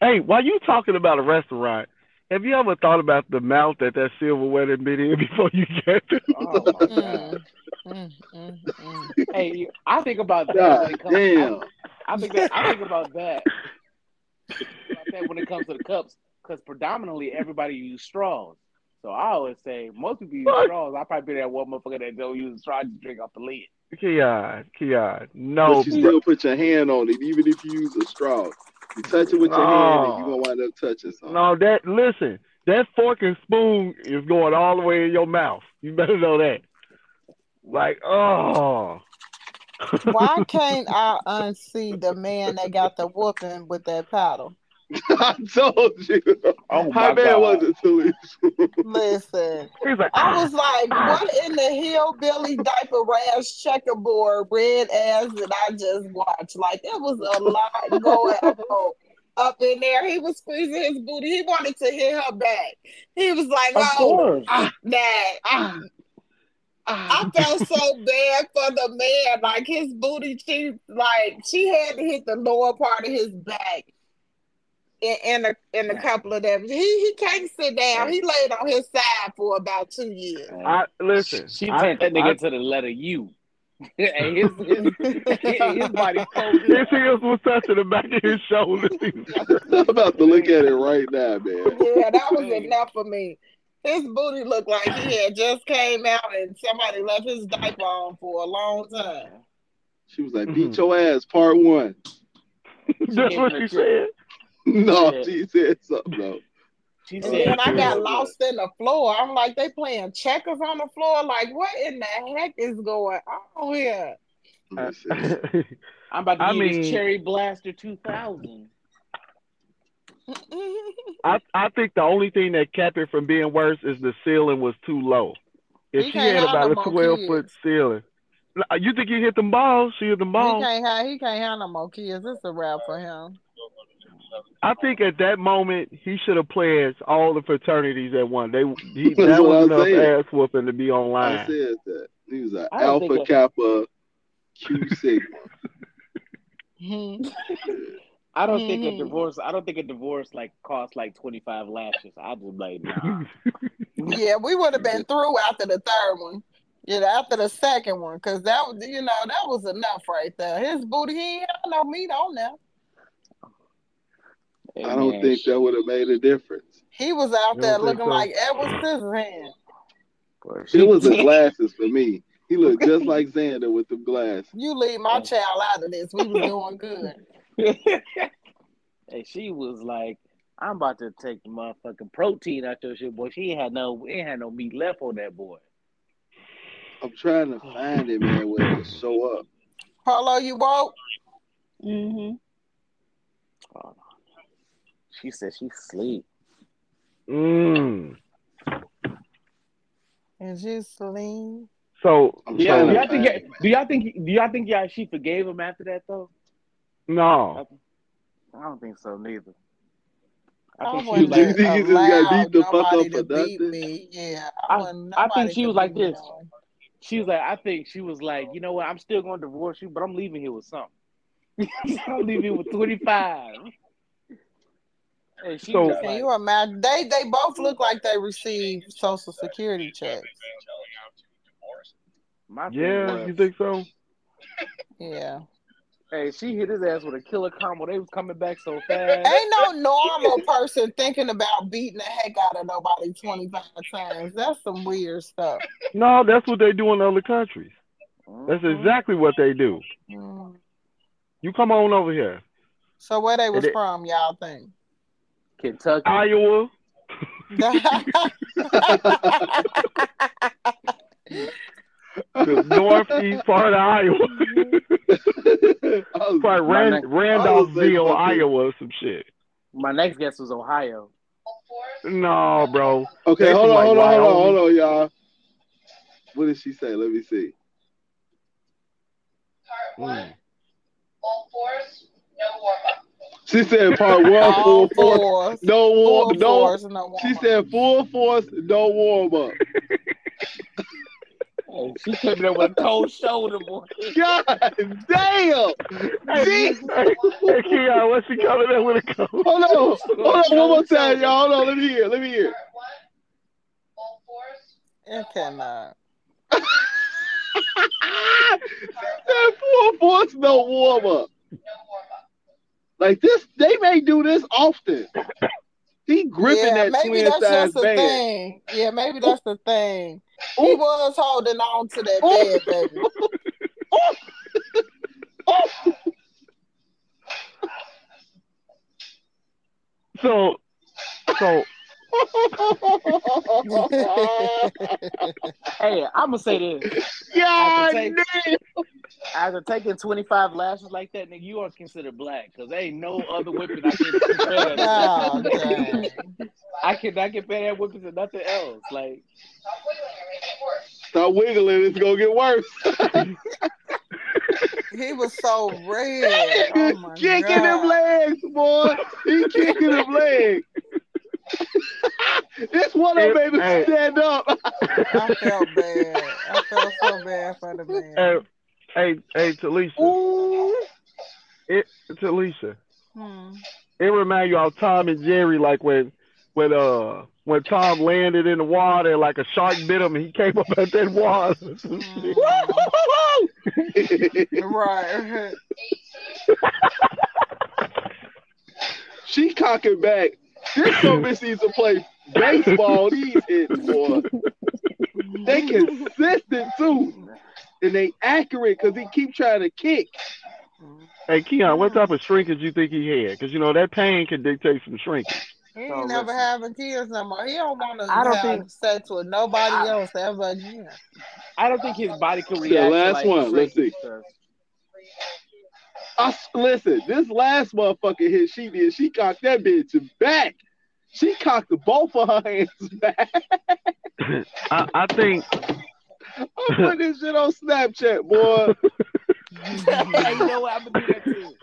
Speaker 2: Hey, while you talking about a restaurant, have you ever thought about the mouth that that silverware had been in before you get there?
Speaker 5: Oh my!
Speaker 1: Mm, mm, mm.
Speaker 5: Hey, I think about that.
Speaker 3: God
Speaker 5: when it comes,
Speaker 3: damn.
Speaker 5: I, I think that I think about that. about that when it comes to the cups, because predominantly everybody use straws. So I always say most people use
Speaker 2: What?
Speaker 5: straws. I probably be that one motherfucker that don't use a straw to drink off the lid.
Speaker 2: Kian, Kian, no.
Speaker 3: But you still put your hand on it, even if you use a straw. You touch it with your hand, and you
Speaker 2: Oh.
Speaker 3: gonna wind up touching something.
Speaker 2: No, that listen, that fork and spoon is going all the way in your mouth. You better know that. Like, oh.
Speaker 1: Why can't I unsee the man that got the whooping with that paddle?
Speaker 3: I told you.
Speaker 5: Oh
Speaker 3: How bad
Speaker 5: God.
Speaker 3: was it, Toulouse?
Speaker 1: Listen,
Speaker 2: He's like,
Speaker 1: I was like, what in the hillbilly diaper rash checkerboard red ass that I just watched? Like, it was a lot going on. up in there. He was squeezing his booty. He wanted to hit her back. He was like,
Speaker 5: Of
Speaker 1: "Oh,
Speaker 5: course.
Speaker 1: that."
Speaker 3: Ah,
Speaker 1: I felt so bad for the man. Like his booty, she like she had to hit the lower part of his back. In, in a in a couple of them, he he can't sit down. He laid on his side for about two years.
Speaker 2: I listen.
Speaker 5: She
Speaker 2: I-
Speaker 5: turned that nigga
Speaker 2: I-
Speaker 5: to the letter U. and his, his, his body cold.
Speaker 2: His heels was touching the back of his shoulders.
Speaker 3: I'm about to look at it right now, man.
Speaker 1: Yeah, that was enough for me. His booty looked like he had just came out and somebody left his diaper on for a long time.
Speaker 3: She was like,
Speaker 2: Mhm.
Speaker 3: "Beat your ass, part one."
Speaker 2: That's what she said.
Speaker 3: No,
Speaker 5: Yeah.
Speaker 3: she said something though.
Speaker 5: She
Speaker 1: oh,
Speaker 5: said,
Speaker 1: then I got lost in the floor. I'm like, they playing checkers on the floor. Like, what in the heck is going on here?
Speaker 3: Let me see.
Speaker 5: I'm about to
Speaker 2: I
Speaker 5: use
Speaker 2: mean-
Speaker 5: this Cherry Blaster 2000.
Speaker 2: I, I think the only thing that kept it from being worse is the ceiling was too low. If
Speaker 1: He
Speaker 2: she had about a
Speaker 1: more
Speaker 2: twelve foot ceiling, you think he hit the ball? She hit them
Speaker 1: He
Speaker 2: balls.
Speaker 1: can't have he can't have no more kids. It's a wrap for him.
Speaker 2: I think at that moment he should have pledged all the fraternities at one. They he,
Speaker 3: That's
Speaker 2: that was enough
Speaker 3: saying.
Speaker 2: ass whooping to be
Speaker 3: I
Speaker 2: online.
Speaker 3: said that. He was an
Speaker 5: I don't
Speaker 3: Alpha Kappa Q Sigma.
Speaker 1: Mhm.
Speaker 5: I don't think a divorce. I don't think a divorce like costs like 25 lashes. I just like nah.
Speaker 1: yeah, we would have been through after the third one. Yeah, after the second one, because that was you know that was enough right there. His booty, he ain't had no meat on there.
Speaker 3: I don't think that would have made a difference.
Speaker 1: He was out
Speaker 2: You
Speaker 1: there
Speaker 2: don't think
Speaker 1: looking
Speaker 2: so?
Speaker 1: like Edward Scissorhands.
Speaker 3: It was the glasses for me. He looked just like Xander with the glasses.
Speaker 1: You leave my child out of this. We was doing good.
Speaker 5: and she was like, "I'm about to take the motherfucking protein out your shit, boy. She ain't had no, ain't had no meat left on that boy."
Speaker 3: I'm trying to find it, man, where it show up.
Speaker 1: Hello, you woke?
Speaker 4: Mm-hmm.
Speaker 5: Oh, she said she sleep.
Speaker 2: Mm.
Speaker 1: Is you sleep?
Speaker 2: So
Speaker 3: I'm
Speaker 5: Yeah,
Speaker 3: trying
Speaker 5: do y'all think?
Speaker 3: find.
Speaker 5: Do y'all think? Do y'all think? Yeah, she forgave him after that though.
Speaker 2: no,
Speaker 5: I don't think so neither.
Speaker 1: I
Speaker 5: I think she was like,
Speaker 3: think he just got beat the fuck up for
Speaker 1: to
Speaker 3: nothing?
Speaker 1: Yeah,
Speaker 5: I-
Speaker 1: I.
Speaker 5: I think she was like this.
Speaker 1: on.
Speaker 5: she was like, I think she was like, you know what? I'm still going to divorce you, but I'm leaving here with something. I'm leaving here with 25. And she
Speaker 2: So-
Speaker 5: was
Speaker 1: Can
Speaker 5: like,
Speaker 1: you imagine? They they both look like they received social security checks.
Speaker 5: my
Speaker 2: yeah,
Speaker 5: was,
Speaker 2: you think so?
Speaker 1: Yeah,
Speaker 5: hey, she hit his ass with a killer combo. They was coming back so fast.
Speaker 1: ain't no normal person thinking about beating the heck out of nobody twenty five times. That's some weird stuff.
Speaker 2: No, that's what they do in other countries. That's
Speaker 5: Mhm.
Speaker 2: exactly what they do.
Speaker 1: Mm.
Speaker 2: You come on over here,
Speaker 1: So where they was
Speaker 2: It-
Speaker 1: from, y'all think?
Speaker 5: Kentucky.
Speaker 2: Iowa. the northeast part of Iowa.
Speaker 3: I was-
Speaker 2: Probably
Speaker 5: My
Speaker 2: Ran-
Speaker 5: next-
Speaker 2: Randolphville, Iowa, or some shit.
Speaker 5: My next guess was Ohio.
Speaker 2: No, bro.
Speaker 3: okay,
Speaker 2: They
Speaker 3: hold on,
Speaker 2: like,
Speaker 3: hold on, hold on, hold on, y'all. What did she say? Let me see. Part one.
Speaker 2: Mm.
Speaker 3: She said part one,
Speaker 1: All
Speaker 3: full force,
Speaker 1: fours.
Speaker 3: no war, no.
Speaker 1: force, no
Speaker 3: She
Speaker 1: warm-up.
Speaker 3: said full force, no warm up.
Speaker 5: Hey, oh, she came in with a cold shoulder, boy.
Speaker 3: God damn!
Speaker 2: Hey,
Speaker 3: Gee.
Speaker 2: hey, hey, Keon, what's she coming in with a coat?
Speaker 3: Hold on, hold on, one more time, y'all. Hold on, let me hear, let me hear.
Speaker 1: It cannot.
Speaker 3: she said full force, no warm up. Like this, they may do this often. He gripping
Speaker 1: yeah,
Speaker 3: that
Speaker 1: maybe
Speaker 3: twin
Speaker 1: that's
Speaker 3: size
Speaker 1: just the
Speaker 3: band.
Speaker 1: thing. Yeah, maybe that's the thing. He was holding on to that bed, baby.
Speaker 2: So, so
Speaker 5: Hey, I'm gonna say this.
Speaker 3: God
Speaker 5: take- After taking 25 lashes like that, nigga, you are considered black because there ain't no other whipping I can compare that
Speaker 1: oh,
Speaker 5: to.
Speaker 1: dang.
Speaker 5: I cannot compare that whipping to nothing else. Like,
Speaker 3: Stop wiggling, it's gonna get worse.
Speaker 1: He was so
Speaker 3: That
Speaker 1: red. Oh
Speaker 3: kicking
Speaker 1: god.
Speaker 3: them legs, boy. He kicking them legs. This one that made him
Speaker 2: Hey.
Speaker 3: stand up.
Speaker 1: I felt bad. I felt so bad for the man.
Speaker 2: Hey, hey, hey, Talesha,
Speaker 3: Ooh.
Speaker 2: it, Talesha,
Speaker 1: Hmm.
Speaker 2: it remind you of Tom and Jerry, like when, when, uh, when Tom landed in the water, like a shark bit him, and he came up at that water.
Speaker 1: Mm. Right.
Speaker 3: she cocking back. This so bitch needs to play baseball. These hits, boy. They consistent too, and they accurate because he keep trying to kick.
Speaker 2: hey, Keon, what type of shrinkage you think he had? Because you know that pain can dictate some shrinkage.
Speaker 1: He
Speaker 5: So
Speaker 1: ain't never
Speaker 5: listen.
Speaker 1: having kids no more. He don't want to
Speaker 5: I don't
Speaker 1: have
Speaker 5: think-
Speaker 1: sex with nobody
Speaker 5: I-
Speaker 1: else ever again.
Speaker 5: I don't think his body could
Speaker 3: The
Speaker 5: react.
Speaker 3: last
Speaker 5: to, like,
Speaker 3: one, let's see.
Speaker 5: because-
Speaker 3: I s- listen. This last motherfucker hit she did. She cocked that bitch back. She cocked both of her hands back.
Speaker 2: I, I think
Speaker 3: I put this shit on Snapchat, boy.
Speaker 5: hey, you know what? I'm gonna do that too.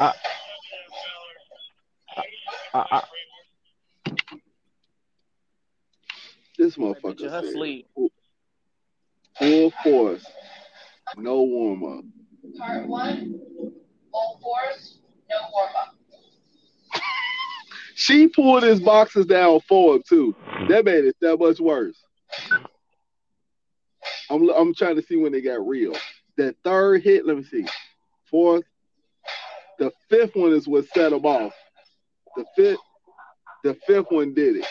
Speaker 2: I, I,
Speaker 3: This motherfucker
Speaker 5: in her sleep.
Speaker 3: full force, no warm up.
Speaker 6: Part one, full force, no warm up.
Speaker 3: She pulled his boxes down for him too. That made it that much worse. I'm I'm trying to see when they got real. That third hit, let me see. Fourth, the fifth one is what set him off. The fifth, the fifth one did it.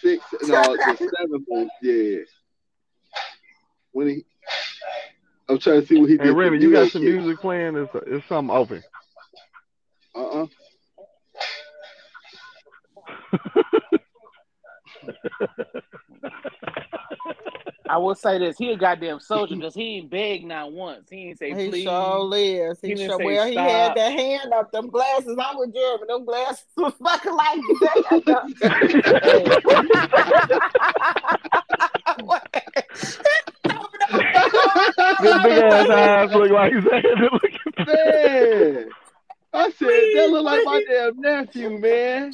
Speaker 3: Six, no, the seventh one, yeah. When he, I'm trying to see what he did.
Speaker 2: hey Remy, you got some
Speaker 3: kick.
Speaker 2: music playing? Is is something open?
Speaker 5: I will say this: he a goddamn soldier because he ain't begged not once. He ain't say
Speaker 1: He
Speaker 5: please.
Speaker 1: sure is. He
Speaker 5: He didn't
Speaker 1: sure
Speaker 5: say
Speaker 1: well. He had that hand up. Them glasses. I'm with Jeremy. Them glasses was fucking like that.
Speaker 2: Them big ass eyes look like he's had to look
Speaker 3: Man, I said that look like my damn nephew, man.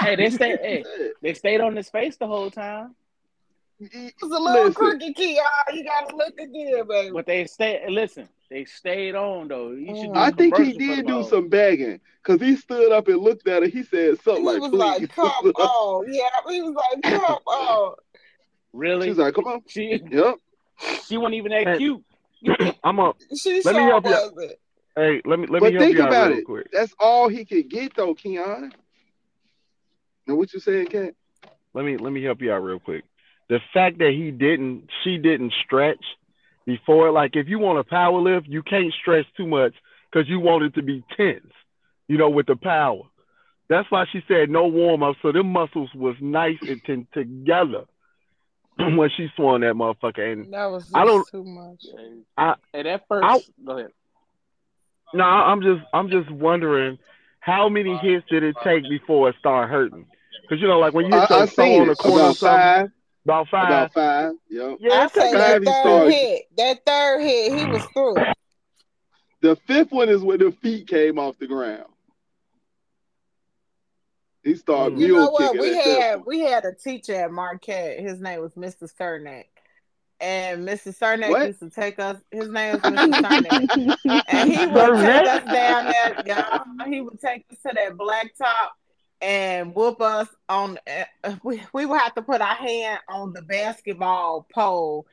Speaker 5: Hey, they stayed. Hey, they stayed on his face the whole time,
Speaker 1: It's a little
Speaker 3: Listen.
Speaker 1: crooked key. Oh, you gotta look again, baby.
Speaker 5: but they stayed. Listen, they stayed on though. You should. Do
Speaker 3: I
Speaker 5: a
Speaker 3: think he did do some begging because he stood up and looked at her. He said
Speaker 1: He
Speaker 3: something like,
Speaker 1: was like, "Come on, yeah." He was like, "Come on."
Speaker 5: Really?
Speaker 3: She's like, "Come on."
Speaker 5: she
Speaker 3: Yep.
Speaker 5: she wasn't even that cute.
Speaker 2: I'm a
Speaker 1: She
Speaker 2: Let me
Speaker 1: sure
Speaker 2: help you.
Speaker 1: Wasn't.
Speaker 2: hey, let me let
Speaker 3: but
Speaker 2: me help
Speaker 3: think
Speaker 2: you out
Speaker 3: about
Speaker 2: real
Speaker 3: it.
Speaker 2: quick.
Speaker 3: That's all he could get though, Keon. Now what you saying, Kat?
Speaker 2: Let me let me help you out real quick. The fact that he didn't, she didn't stretch before. Like if you want a power lift, you can't stretch too much because you want it to be tense. You know, with the power. That's why she said no warm up. So them muscles was nice and t- together when she swung that motherfucker. And
Speaker 1: That was just
Speaker 2: I don't-
Speaker 1: too much.
Speaker 2: I-
Speaker 5: and at first,
Speaker 2: I'll-
Speaker 5: go ahead.
Speaker 2: No, I'm just I'm just wondering how many hits did it take before it started hurting? Because you know, like when you
Speaker 3: I,
Speaker 2: hit your
Speaker 3: I
Speaker 2: toe on the corner or
Speaker 3: About five.
Speaker 2: about five.
Speaker 3: About five. Yep.
Speaker 2: Yeah,
Speaker 1: I
Speaker 2: it
Speaker 1: say
Speaker 2: take
Speaker 1: that third hit. That third hit, he was through.
Speaker 3: The fifth one is when the feet came off the ground. He started.
Speaker 1: You
Speaker 3: mule
Speaker 1: know what?
Speaker 3: kicking
Speaker 1: We had we had a teacher at Marquette. His name was Mr. Cernak. And Mr. Cernak
Speaker 3: What?
Speaker 1: used to take us. His name is Mr. Cernak. and he would
Speaker 2: Cernak?
Speaker 1: take us down there. Yeah, he would take us to that black top and whoop us on. Uh, we we would have to put our hand on the basketball pole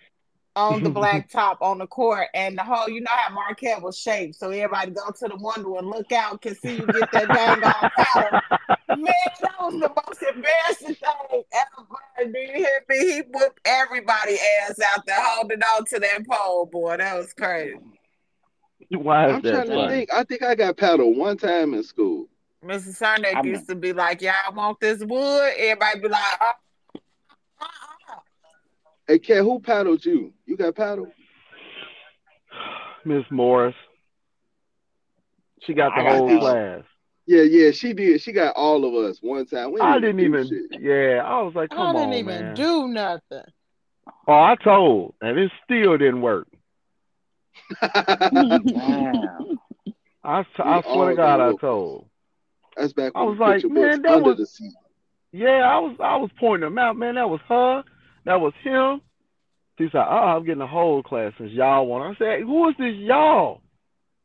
Speaker 1: on the black top on the court, and the whole. You know how Marquette was shaped, so everybody go to the window and look out, can see you get that dang on paddle. Man, that was the most embarrassing thing ever. Do you hear me? He whooped everybody ass out there holding on to that pole, boy. That was crazy.
Speaker 2: Why is
Speaker 3: I'm
Speaker 2: that
Speaker 3: trying to think. I think I got paddled one time in school.
Speaker 1: Mrs. Sarnak
Speaker 5: I'm-
Speaker 1: used to be like, Y'all want this wood? Everybody be like, uh, uh, uh.
Speaker 3: Hey, Kat, who paddled you? You got paddled?
Speaker 2: Miss Morris. She got the
Speaker 5: I
Speaker 2: whole
Speaker 5: that.
Speaker 2: class.
Speaker 3: Yeah, yeah, she did. She got all of us one time. We
Speaker 2: I didn't even.
Speaker 3: shit.
Speaker 2: Yeah, I was like,
Speaker 1: I didn't
Speaker 2: on,
Speaker 1: even
Speaker 2: man.
Speaker 1: do nothing.
Speaker 2: Oh, I told, and it still didn't work.
Speaker 5: Damn.
Speaker 2: I, t-
Speaker 3: We
Speaker 2: I swear to God, I told.
Speaker 3: That's back
Speaker 2: I was like, man, that
Speaker 3: under
Speaker 2: was-
Speaker 3: the seat.
Speaker 2: Yeah, I was I was pointing them out, man. That was her. That was him. She like, "Oh, I'm getting a whole class since y'all want." I said, "Who is this y'all?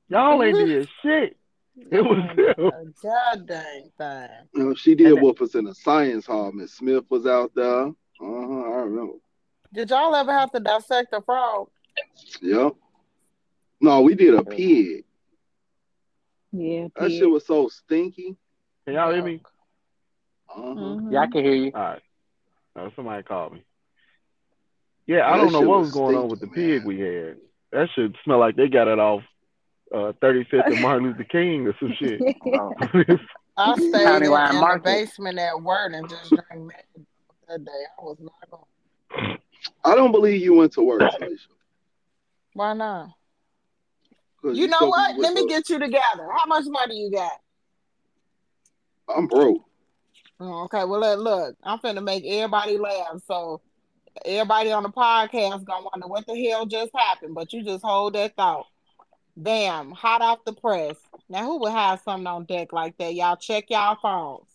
Speaker 2: Y'all ain't did shit." It was him.
Speaker 1: A God dang thing.
Speaker 3: You know, she did
Speaker 2: And-
Speaker 3: whoop us in the science hall. Miss Smith was out there. Uh-huh, I remember.
Speaker 1: Did y'all ever have to dissect a frog?
Speaker 3: Yep. No, we did a pig.
Speaker 4: Yeah.
Speaker 3: That
Speaker 4: pig.
Speaker 3: shit was so stinky.
Speaker 2: Can y'all hear me?
Speaker 3: Uh-huh.
Speaker 4: Mhm.
Speaker 5: Yeah, I can hear you.
Speaker 2: All right. Oh, somebody called me. Yeah, I
Speaker 3: That
Speaker 2: don't know what
Speaker 3: was
Speaker 2: was going on with the
Speaker 3: stinky,
Speaker 2: pig
Speaker 3: man.
Speaker 2: we had. That should smell like they got it off uh, 35th and Martin Luther King or some shit.
Speaker 1: I stayed
Speaker 5: County
Speaker 1: in,
Speaker 5: line
Speaker 1: in the
Speaker 5: market.
Speaker 1: basement at work and just drank that day. I was not going.
Speaker 3: I don't believe you went to work, Tanisha.
Speaker 1: Why not? You know what? Let
Speaker 3: with
Speaker 1: me get you together. How much money you got?
Speaker 3: I'm broke.
Speaker 1: Oh, Okay, well look, look, I'm finna make everybody laugh. So everybody on the podcast gonna wonder what the hell just happened, but you just hold that thought. Bam, hot off the press. Now who would have something on deck like that? Y'all check y'all phones.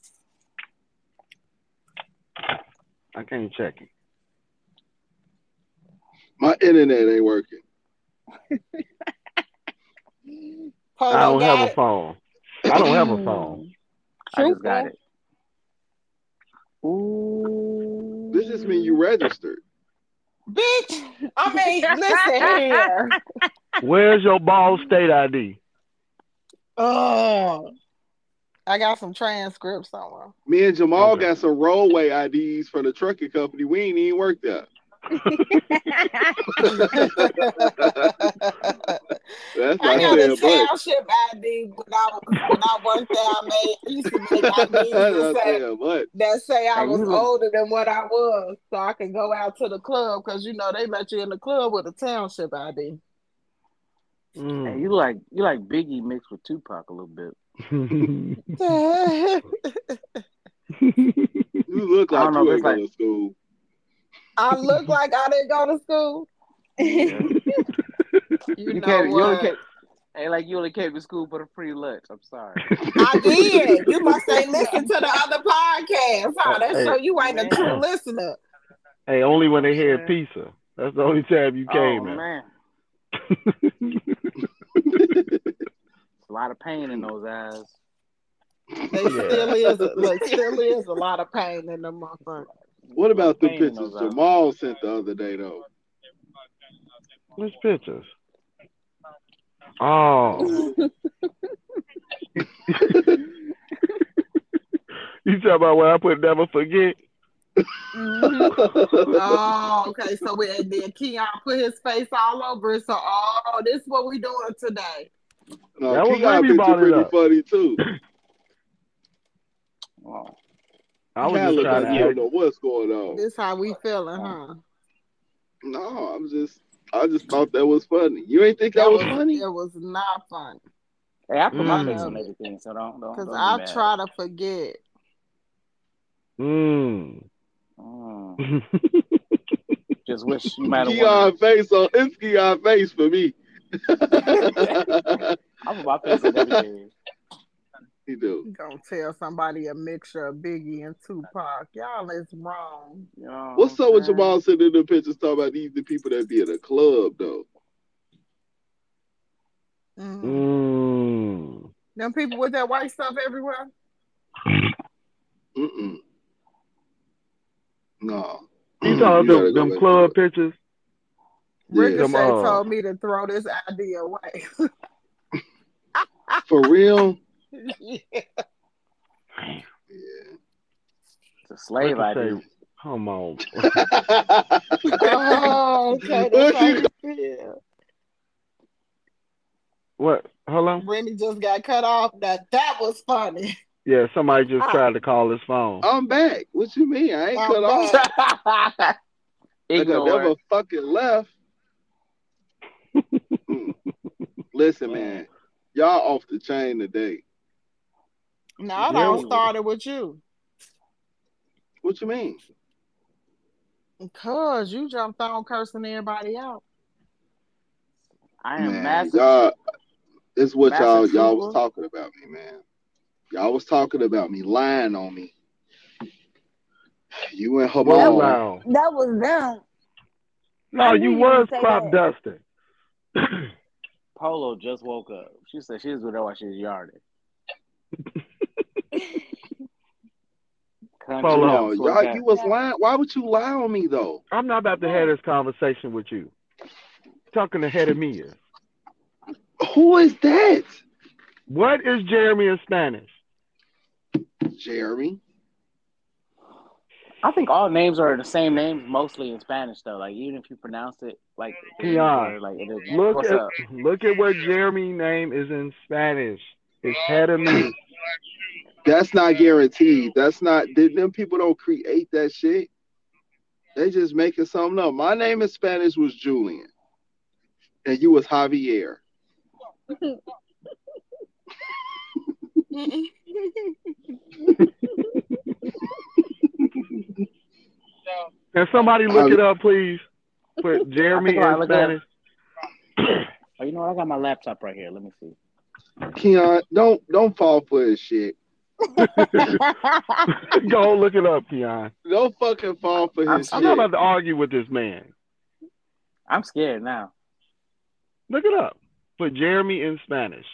Speaker 2: I can't check it.
Speaker 3: My internet ain't working.
Speaker 2: I don't
Speaker 1: got
Speaker 2: have a phone. I don't have a phone.
Speaker 5: I just got it. Ooh.
Speaker 3: This just mean you registered.
Speaker 1: Bitch, I mean, listen here.
Speaker 2: Where's your ball state ID?
Speaker 1: Oh, uh, I got some transcripts somewhere.
Speaker 3: Me and Jamal
Speaker 2: Okay.
Speaker 3: got some roadway IDs for the trucking company. We ain't even worked there. That's
Speaker 1: I
Speaker 3: not
Speaker 1: got a township ID when I was when I worked there. I made I used to make
Speaker 3: That's
Speaker 1: IDs that say
Speaker 3: but.
Speaker 1: that say I was older than what I was, so I can go out to the club because you know they let you in the club with a township ID.
Speaker 2: Mm.
Speaker 5: Hey, you like you like Biggie mixed with Tupac a little bit.
Speaker 3: You look like
Speaker 5: don't know
Speaker 3: you ain't
Speaker 5: it's
Speaker 3: go
Speaker 5: like-
Speaker 3: to school.
Speaker 1: I look like I didn't go to school. You,
Speaker 5: You
Speaker 1: know
Speaker 5: can't. You
Speaker 1: what?
Speaker 5: can't. Hey, like you only came to school for the free lunch. I'm sorry.
Speaker 1: I did. You must say listen to the other podcast. Huh? That
Speaker 2: Hey.
Speaker 1: show you ain't a true listener.
Speaker 2: hey, only when they
Speaker 5: Yeah.
Speaker 2: had pizza. That's the only time you
Speaker 5: oh
Speaker 2: came in.
Speaker 5: man, it's a lot of pain in those eyes.
Speaker 1: They
Speaker 2: Yeah.
Speaker 1: still is look, still is a lot of pain in them motherfuckers.
Speaker 3: What about the pictures
Speaker 5: those eyes.
Speaker 3: Jamal sent the other day though?
Speaker 2: Which pictures? Oh, you talking about when I put never forget?
Speaker 4: Mhm.
Speaker 1: Oh, okay. So we and then Keon put his face all over it. So oh, this is what we doing today.
Speaker 3: no,
Speaker 2: That was
Speaker 3: Keon
Speaker 2: Remy
Speaker 3: picture
Speaker 2: brought it
Speaker 3: pretty
Speaker 2: up.
Speaker 3: funny too.
Speaker 5: Oh,
Speaker 2: I was just trying
Speaker 3: like
Speaker 2: to
Speaker 3: you don't know what's going on.
Speaker 1: This how we feeling, huh?
Speaker 3: No, I'm just I just thought that was funny. You ain't think that,
Speaker 1: That
Speaker 3: was,
Speaker 1: was
Speaker 3: funny?
Speaker 1: it was not funny.
Speaker 5: hey, I put my
Speaker 2: Mm.
Speaker 5: face on everything, so don't don't.
Speaker 1: Cause
Speaker 5: don't be
Speaker 1: I try to forget.
Speaker 2: Mm.
Speaker 5: Mm. Just wish you might have
Speaker 3: Keon
Speaker 5: won.
Speaker 3: face on it's Keon face for me.
Speaker 5: I put my face on everything.
Speaker 3: He do.
Speaker 1: You gonna tell somebody a mixture of Biggie and Tupac. Y'all is wrong.
Speaker 5: You know
Speaker 3: What's up with Jamal sitting in the pictures talking about these the people that be at a club though?
Speaker 1: Mhm.
Speaker 2: mm.
Speaker 1: Them people with that white stuff everywhere.
Speaker 3: Mm-mm. No.
Speaker 2: You talking about them, them club
Speaker 3: to it.
Speaker 2: pictures?
Speaker 1: Ricochet
Speaker 2: Them, uh,
Speaker 1: told me to throw this idea away.
Speaker 3: For real?
Speaker 1: yeah.
Speaker 3: Yeah.
Speaker 5: It's a slave
Speaker 2: Ricochet,
Speaker 5: ID.
Speaker 2: Come on.
Speaker 1: Oh, okay. That's how.
Speaker 2: What? Hold on.
Speaker 1: Remy just got cut off. That that was funny.
Speaker 2: Yeah, somebody just
Speaker 1: Ah.
Speaker 2: tried to call his phone.
Speaker 3: I'm back. What you mean? I ain't
Speaker 1: I'm
Speaker 3: cut off.
Speaker 1: back.
Speaker 3: Like I
Speaker 5: Ignore.
Speaker 3: never fucking left. Listen, man, y'all off the chain today.
Speaker 1: No, it
Speaker 2: Yeah,
Speaker 1: all
Speaker 2: we-
Speaker 1: started with you.
Speaker 3: What you mean?
Speaker 1: Cause you jumped on cursing everybody out.
Speaker 5: I am
Speaker 3: Man,
Speaker 5: massive.
Speaker 3: y'all, it's what y'all y'all was talking about me, man. Y'all was talking about me, lying on me. You and
Speaker 2: Well,
Speaker 3: Hamon.
Speaker 2: wow.
Speaker 4: That was them.
Speaker 2: No,
Speaker 4: I
Speaker 2: you was crop
Speaker 4: that.
Speaker 2: dusting.
Speaker 5: Polo just woke up. She said she was with her while she was yarding. Country
Speaker 2: Polo.
Speaker 3: No, y'all, you was lying. Why would you lie on me though?
Speaker 2: I'm not about to have this conversation with you. Talking ahead of me. is.
Speaker 3: Who is that?
Speaker 2: What is Jeremy in Spanish?
Speaker 3: Jeremy.
Speaker 5: I think all names are the same names mostly in Spanish though. Like even if you pronounce it like
Speaker 2: Keon,
Speaker 5: like it is.
Speaker 2: Look
Speaker 5: What's
Speaker 2: at
Speaker 5: up?
Speaker 2: look at what Jeremy name is in Spanish. It's head of me.
Speaker 3: That's not guaranteed. That's not. Them them people don't create that shit. They just making something up. My name in Spanish was Julian, and you was Javier.
Speaker 2: Can somebody look it up, please? Put Jeremy
Speaker 5: I think I
Speaker 2: in
Speaker 5: look it up.
Speaker 2: Spanish.
Speaker 5: Oh, you know what? I got my laptop right here. Let me see.
Speaker 3: Keon, don't don't fall for his shit.
Speaker 2: Go look it up, Keon.
Speaker 3: Don't fucking fall for
Speaker 5: I'm-
Speaker 3: his
Speaker 2: I'm
Speaker 3: shit.
Speaker 2: not about to argue with this man.
Speaker 5: I'm scared now.
Speaker 2: Look it up. Put Jeremy in Spanish.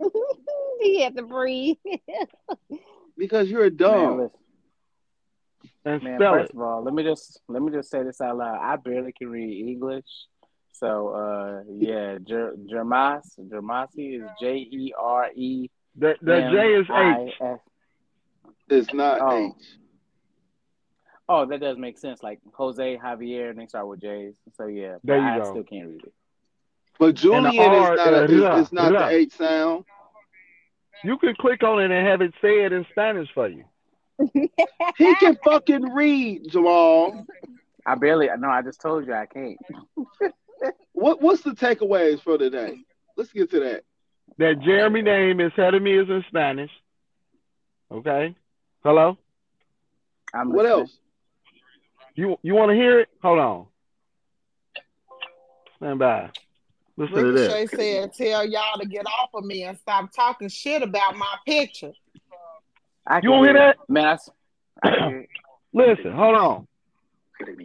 Speaker 4: he had to breathe.
Speaker 3: because you're
Speaker 5: Man,
Speaker 3: dumb.
Speaker 5: listen,
Speaker 2: And
Speaker 5: man
Speaker 2: spell
Speaker 5: first
Speaker 2: it.
Speaker 5: of all, let me just let me just say this out loud. I barely can read English. So uh yeah, Jer- Jermas Jermasi is J E R E
Speaker 2: The, the J is
Speaker 5: M
Speaker 2: H.
Speaker 5: I S.
Speaker 3: It's not
Speaker 5: Oh.
Speaker 3: H.
Speaker 5: Oh, that does make sense. Like Jose, Javier, and they start with J's. So yeah,
Speaker 2: There you
Speaker 5: I
Speaker 2: go.
Speaker 5: still can't read it.
Speaker 3: But Julian
Speaker 2: And
Speaker 3: is not, a,
Speaker 2: uh,
Speaker 3: is,
Speaker 2: yeah,
Speaker 3: not
Speaker 2: yeah.
Speaker 3: the H sound.
Speaker 2: You can click on it and have it said in Spanish for you.
Speaker 3: He can fucking read, Jamal.
Speaker 5: I barely. No, I just told you I can't.
Speaker 3: What what's the takeaways for today? Let's get to that.
Speaker 2: That Jeremy name is head of me is in Spanish. Okay. Hello?
Speaker 5: I'm
Speaker 3: What
Speaker 5: listening.
Speaker 3: else?
Speaker 2: You you want to hear it? Hold on. Stand by. Listen to this.
Speaker 1: Ricochet said, "Tell y'all to get off of me and stop talking shit about my picture."
Speaker 5: I
Speaker 2: You
Speaker 5: can
Speaker 2: want to hear that?
Speaker 5: Man, Listen, hold can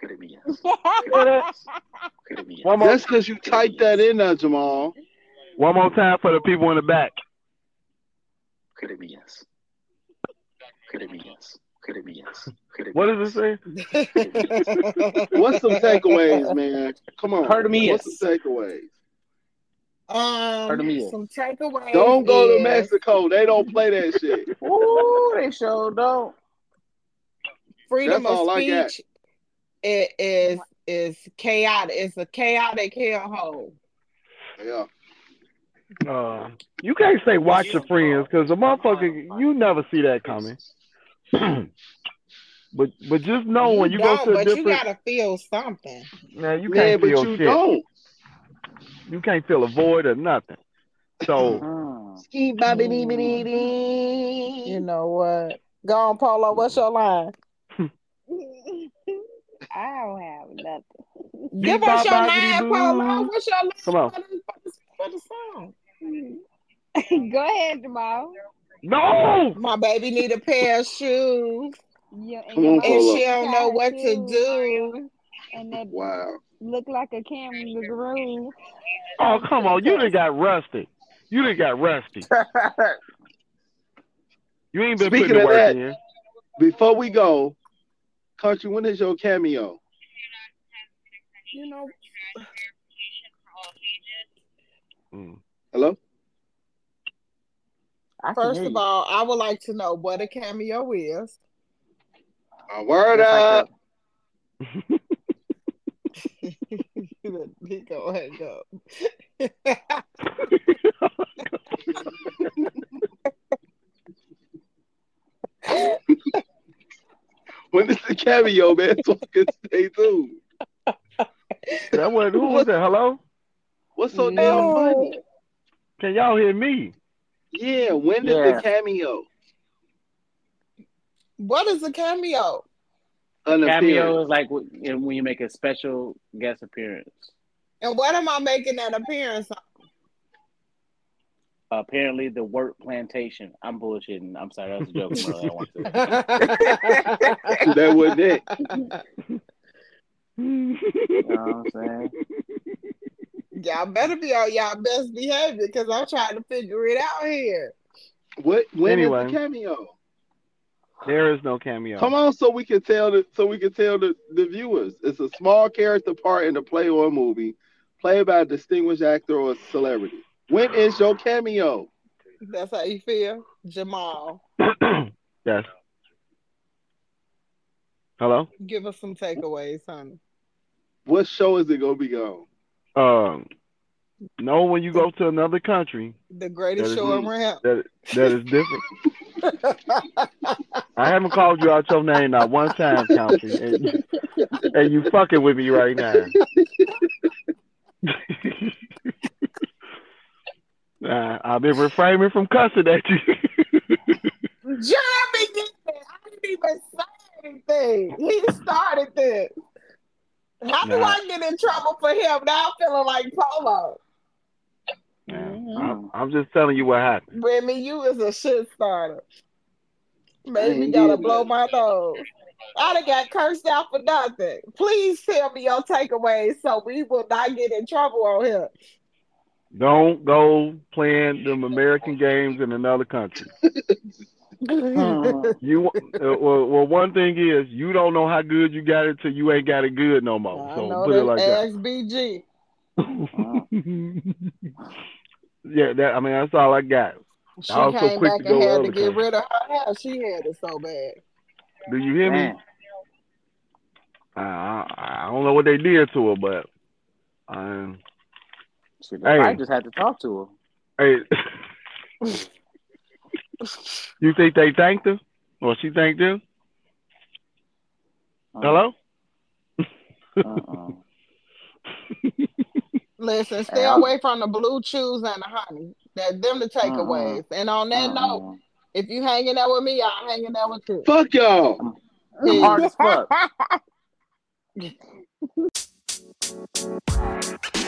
Speaker 5: hear it.
Speaker 2: Listen, hold on. Hear that? One more,
Speaker 3: That's because you typed that in there, Jamal.
Speaker 2: one more time for the people in the back.
Speaker 5: could it be yes could it be yes could it be yes
Speaker 2: What does it say?
Speaker 3: What's some takeaways, man? Come on.
Speaker 5: Heard of me,
Speaker 3: What's
Speaker 5: yes.
Speaker 3: some takeaways?
Speaker 5: Pardon me,
Speaker 1: um,
Speaker 5: yes.
Speaker 1: some takeaways.
Speaker 3: Don't go to Mexico. They don't play that shit.
Speaker 5: Ooh, they sure don't.
Speaker 1: Freedom
Speaker 3: That's
Speaker 1: of
Speaker 3: all I got.
Speaker 1: speech i- is is chaotic. It's a chaotic hellhole.
Speaker 3: Yeah.
Speaker 2: Uh, you can't say watch your friends because the motherfucker you never see that coming. but but just know when you go to a
Speaker 1: but you gotta feel something.
Speaker 2: man, you can't
Speaker 3: but
Speaker 2: feel
Speaker 3: you
Speaker 2: shit.
Speaker 3: don't.
Speaker 2: You can't feel a void or nothing. So.
Speaker 3: Ski
Speaker 1: You know what? Go on, Polo. What's your line?
Speaker 4: I don't have nothing.
Speaker 1: Give us your
Speaker 2: Bop-boppity
Speaker 1: line, Polo. What's your line
Speaker 2: Come on.
Speaker 1: for the, for the, song?
Speaker 4: Go ahead, Jamal.
Speaker 2: no,
Speaker 1: My baby need a pair of shoes,
Speaker 4: Yeah, and
Speaker 3: on,
Speaker 1: and she don't know what to do.
Speaker 4: And that
Speaker 3: Wow.
Speaker 4: look like a kangaroo.
Speaker 2: oh come on, you done got rusty. You done got rusty. You ain't been
Speaker 3: Speaking
Speaker 2: putting
Speaker 3: of
Speaker 2: work
Speaker 3: that-
Speaker 2: in.
Speaker 3: Before we go, Countree, when is your cameo?
Speaker 1: You know,
Speaker 2: Mm.
Speaker 3: Hello?
Speaker 1: First of all, I would like to know what a cameo is.
Speaker 3: Uh, word
Speaker 5: Just like
Speaker 3: up.
Speaker 1: He go hang up.
Speaker 3: When is the cameo, man? So I can stay tuned.
Speaker 2: that was who was that? Hello.
Speaker 3: What's so
Speaker 1: No.
Speaker 3: damn funny?
Speaker 2: Can y'all hear me?
Speaker 3: Yeah, when did
Speaker 5: Yeah.
Speaker 3: the cameo?
Speaker 1: What is a cameo?
Speaker 3: An
Speaker 5: Cameo is like wh- you know, when you make a special guest appearance.
Speaker 1: And what am I making an appearance on?
Speaker 5: Apparently, the work plantation. I'm bullshitting. I'm sorry, that was a joke. Merle. I don't want to.
Speaker 3: That wasn't it.
Speaker 5: You know what I'm saying?
Speaker 1: y'all better be on y'all best behavior because I'm trying to figure it out here.
Speaker 3: What? When is
Speaker 2: Anyway.
Speaker 3: the cameo?
Speaker 2: there is no cameo.
Speaker 3: Come on, so we can tell the so we can tell the, the viewers. It's a small character part in the play or movie, played by a distinguished actor or celebrity. When is your cameo?
Speaker 1: That's how you feel, Jamal.
Speaker 2: yes. Hello.
Speaker 1: Give us some takeaways, honey.
Speaker 3: What show is it gonna be on?
Speaker 2: Um. No, when you go to another country,
Speaker 1: The greatest show
Speaker 3: me.
Speaker 1: around.
Speaker 2: that that is different. I haven't called you out your name not one time, Countree, and and you fucking with me right now. Nah, I've been refraining from cussing at you.
Speaker 1: Jeremy did it. I didn't even say anything. He started this. How do
Speaker 2: Nah.
Speaker 1: I get in trouble for him? Now I'm feeling like Polo.
Speaker 2: Nah, mm-hmm. I'm, I'm just telling you what happened.
Speaker 1: Remy, you is a shit starter. Made me
Speaker 3: ain't
Speaker 1: gotta
Speaker 3: did
Speaker 1: blow my nose. I done got cursed out for nothing. Please tell me your takeaways so we will not get in trouble on here.
Speaker 2: Don't go playing them American games in another country. You uh, well, well, one thing is you don't know how good you got it till you ain't got it good no more.
Speaker 1: I
Speaker 2: So
Speaker 1: know
Speaker 2: put it
Speaker 1: that's
Speaker 2: like that.
Speaker 1: XBG.
Speaker 2: yeah, that I mean that's all I got.
Speaker 1: She
Speaker 2: I was so
Speaker 1: came
Speaker 2: quick
Speaker 1: back
Speaker 2: to go
Speaker 1: and had to get
Speaker 2: countries.
Speaker 1: rid of her hair. She had it so bad.
Speaker 2: Do you hear me? I, I I don't know what they did to her, but um,
Speaker 5: Shit,
Speaker 2: Hey.
Speaker 5: I just had to talk to her.
Speaker 2: hey, you think they thanked her, or she thanked them?
Speaker 5: Uh,
Speaker 2: Hello?
Speaker 5: uh-uh.
Speaker 1: Listen, stay
Speaker 5: Hey,
Speaker 1: away from the blue chews and the honey. That them the takeaways. And on that note,
Speaker 5: Uh-uh.
Speaker 1: if you hanging out with me, I'm hanging out with you.
Speaker 3: Fuck y'all.
Speaker 5: I'm hard as fuck.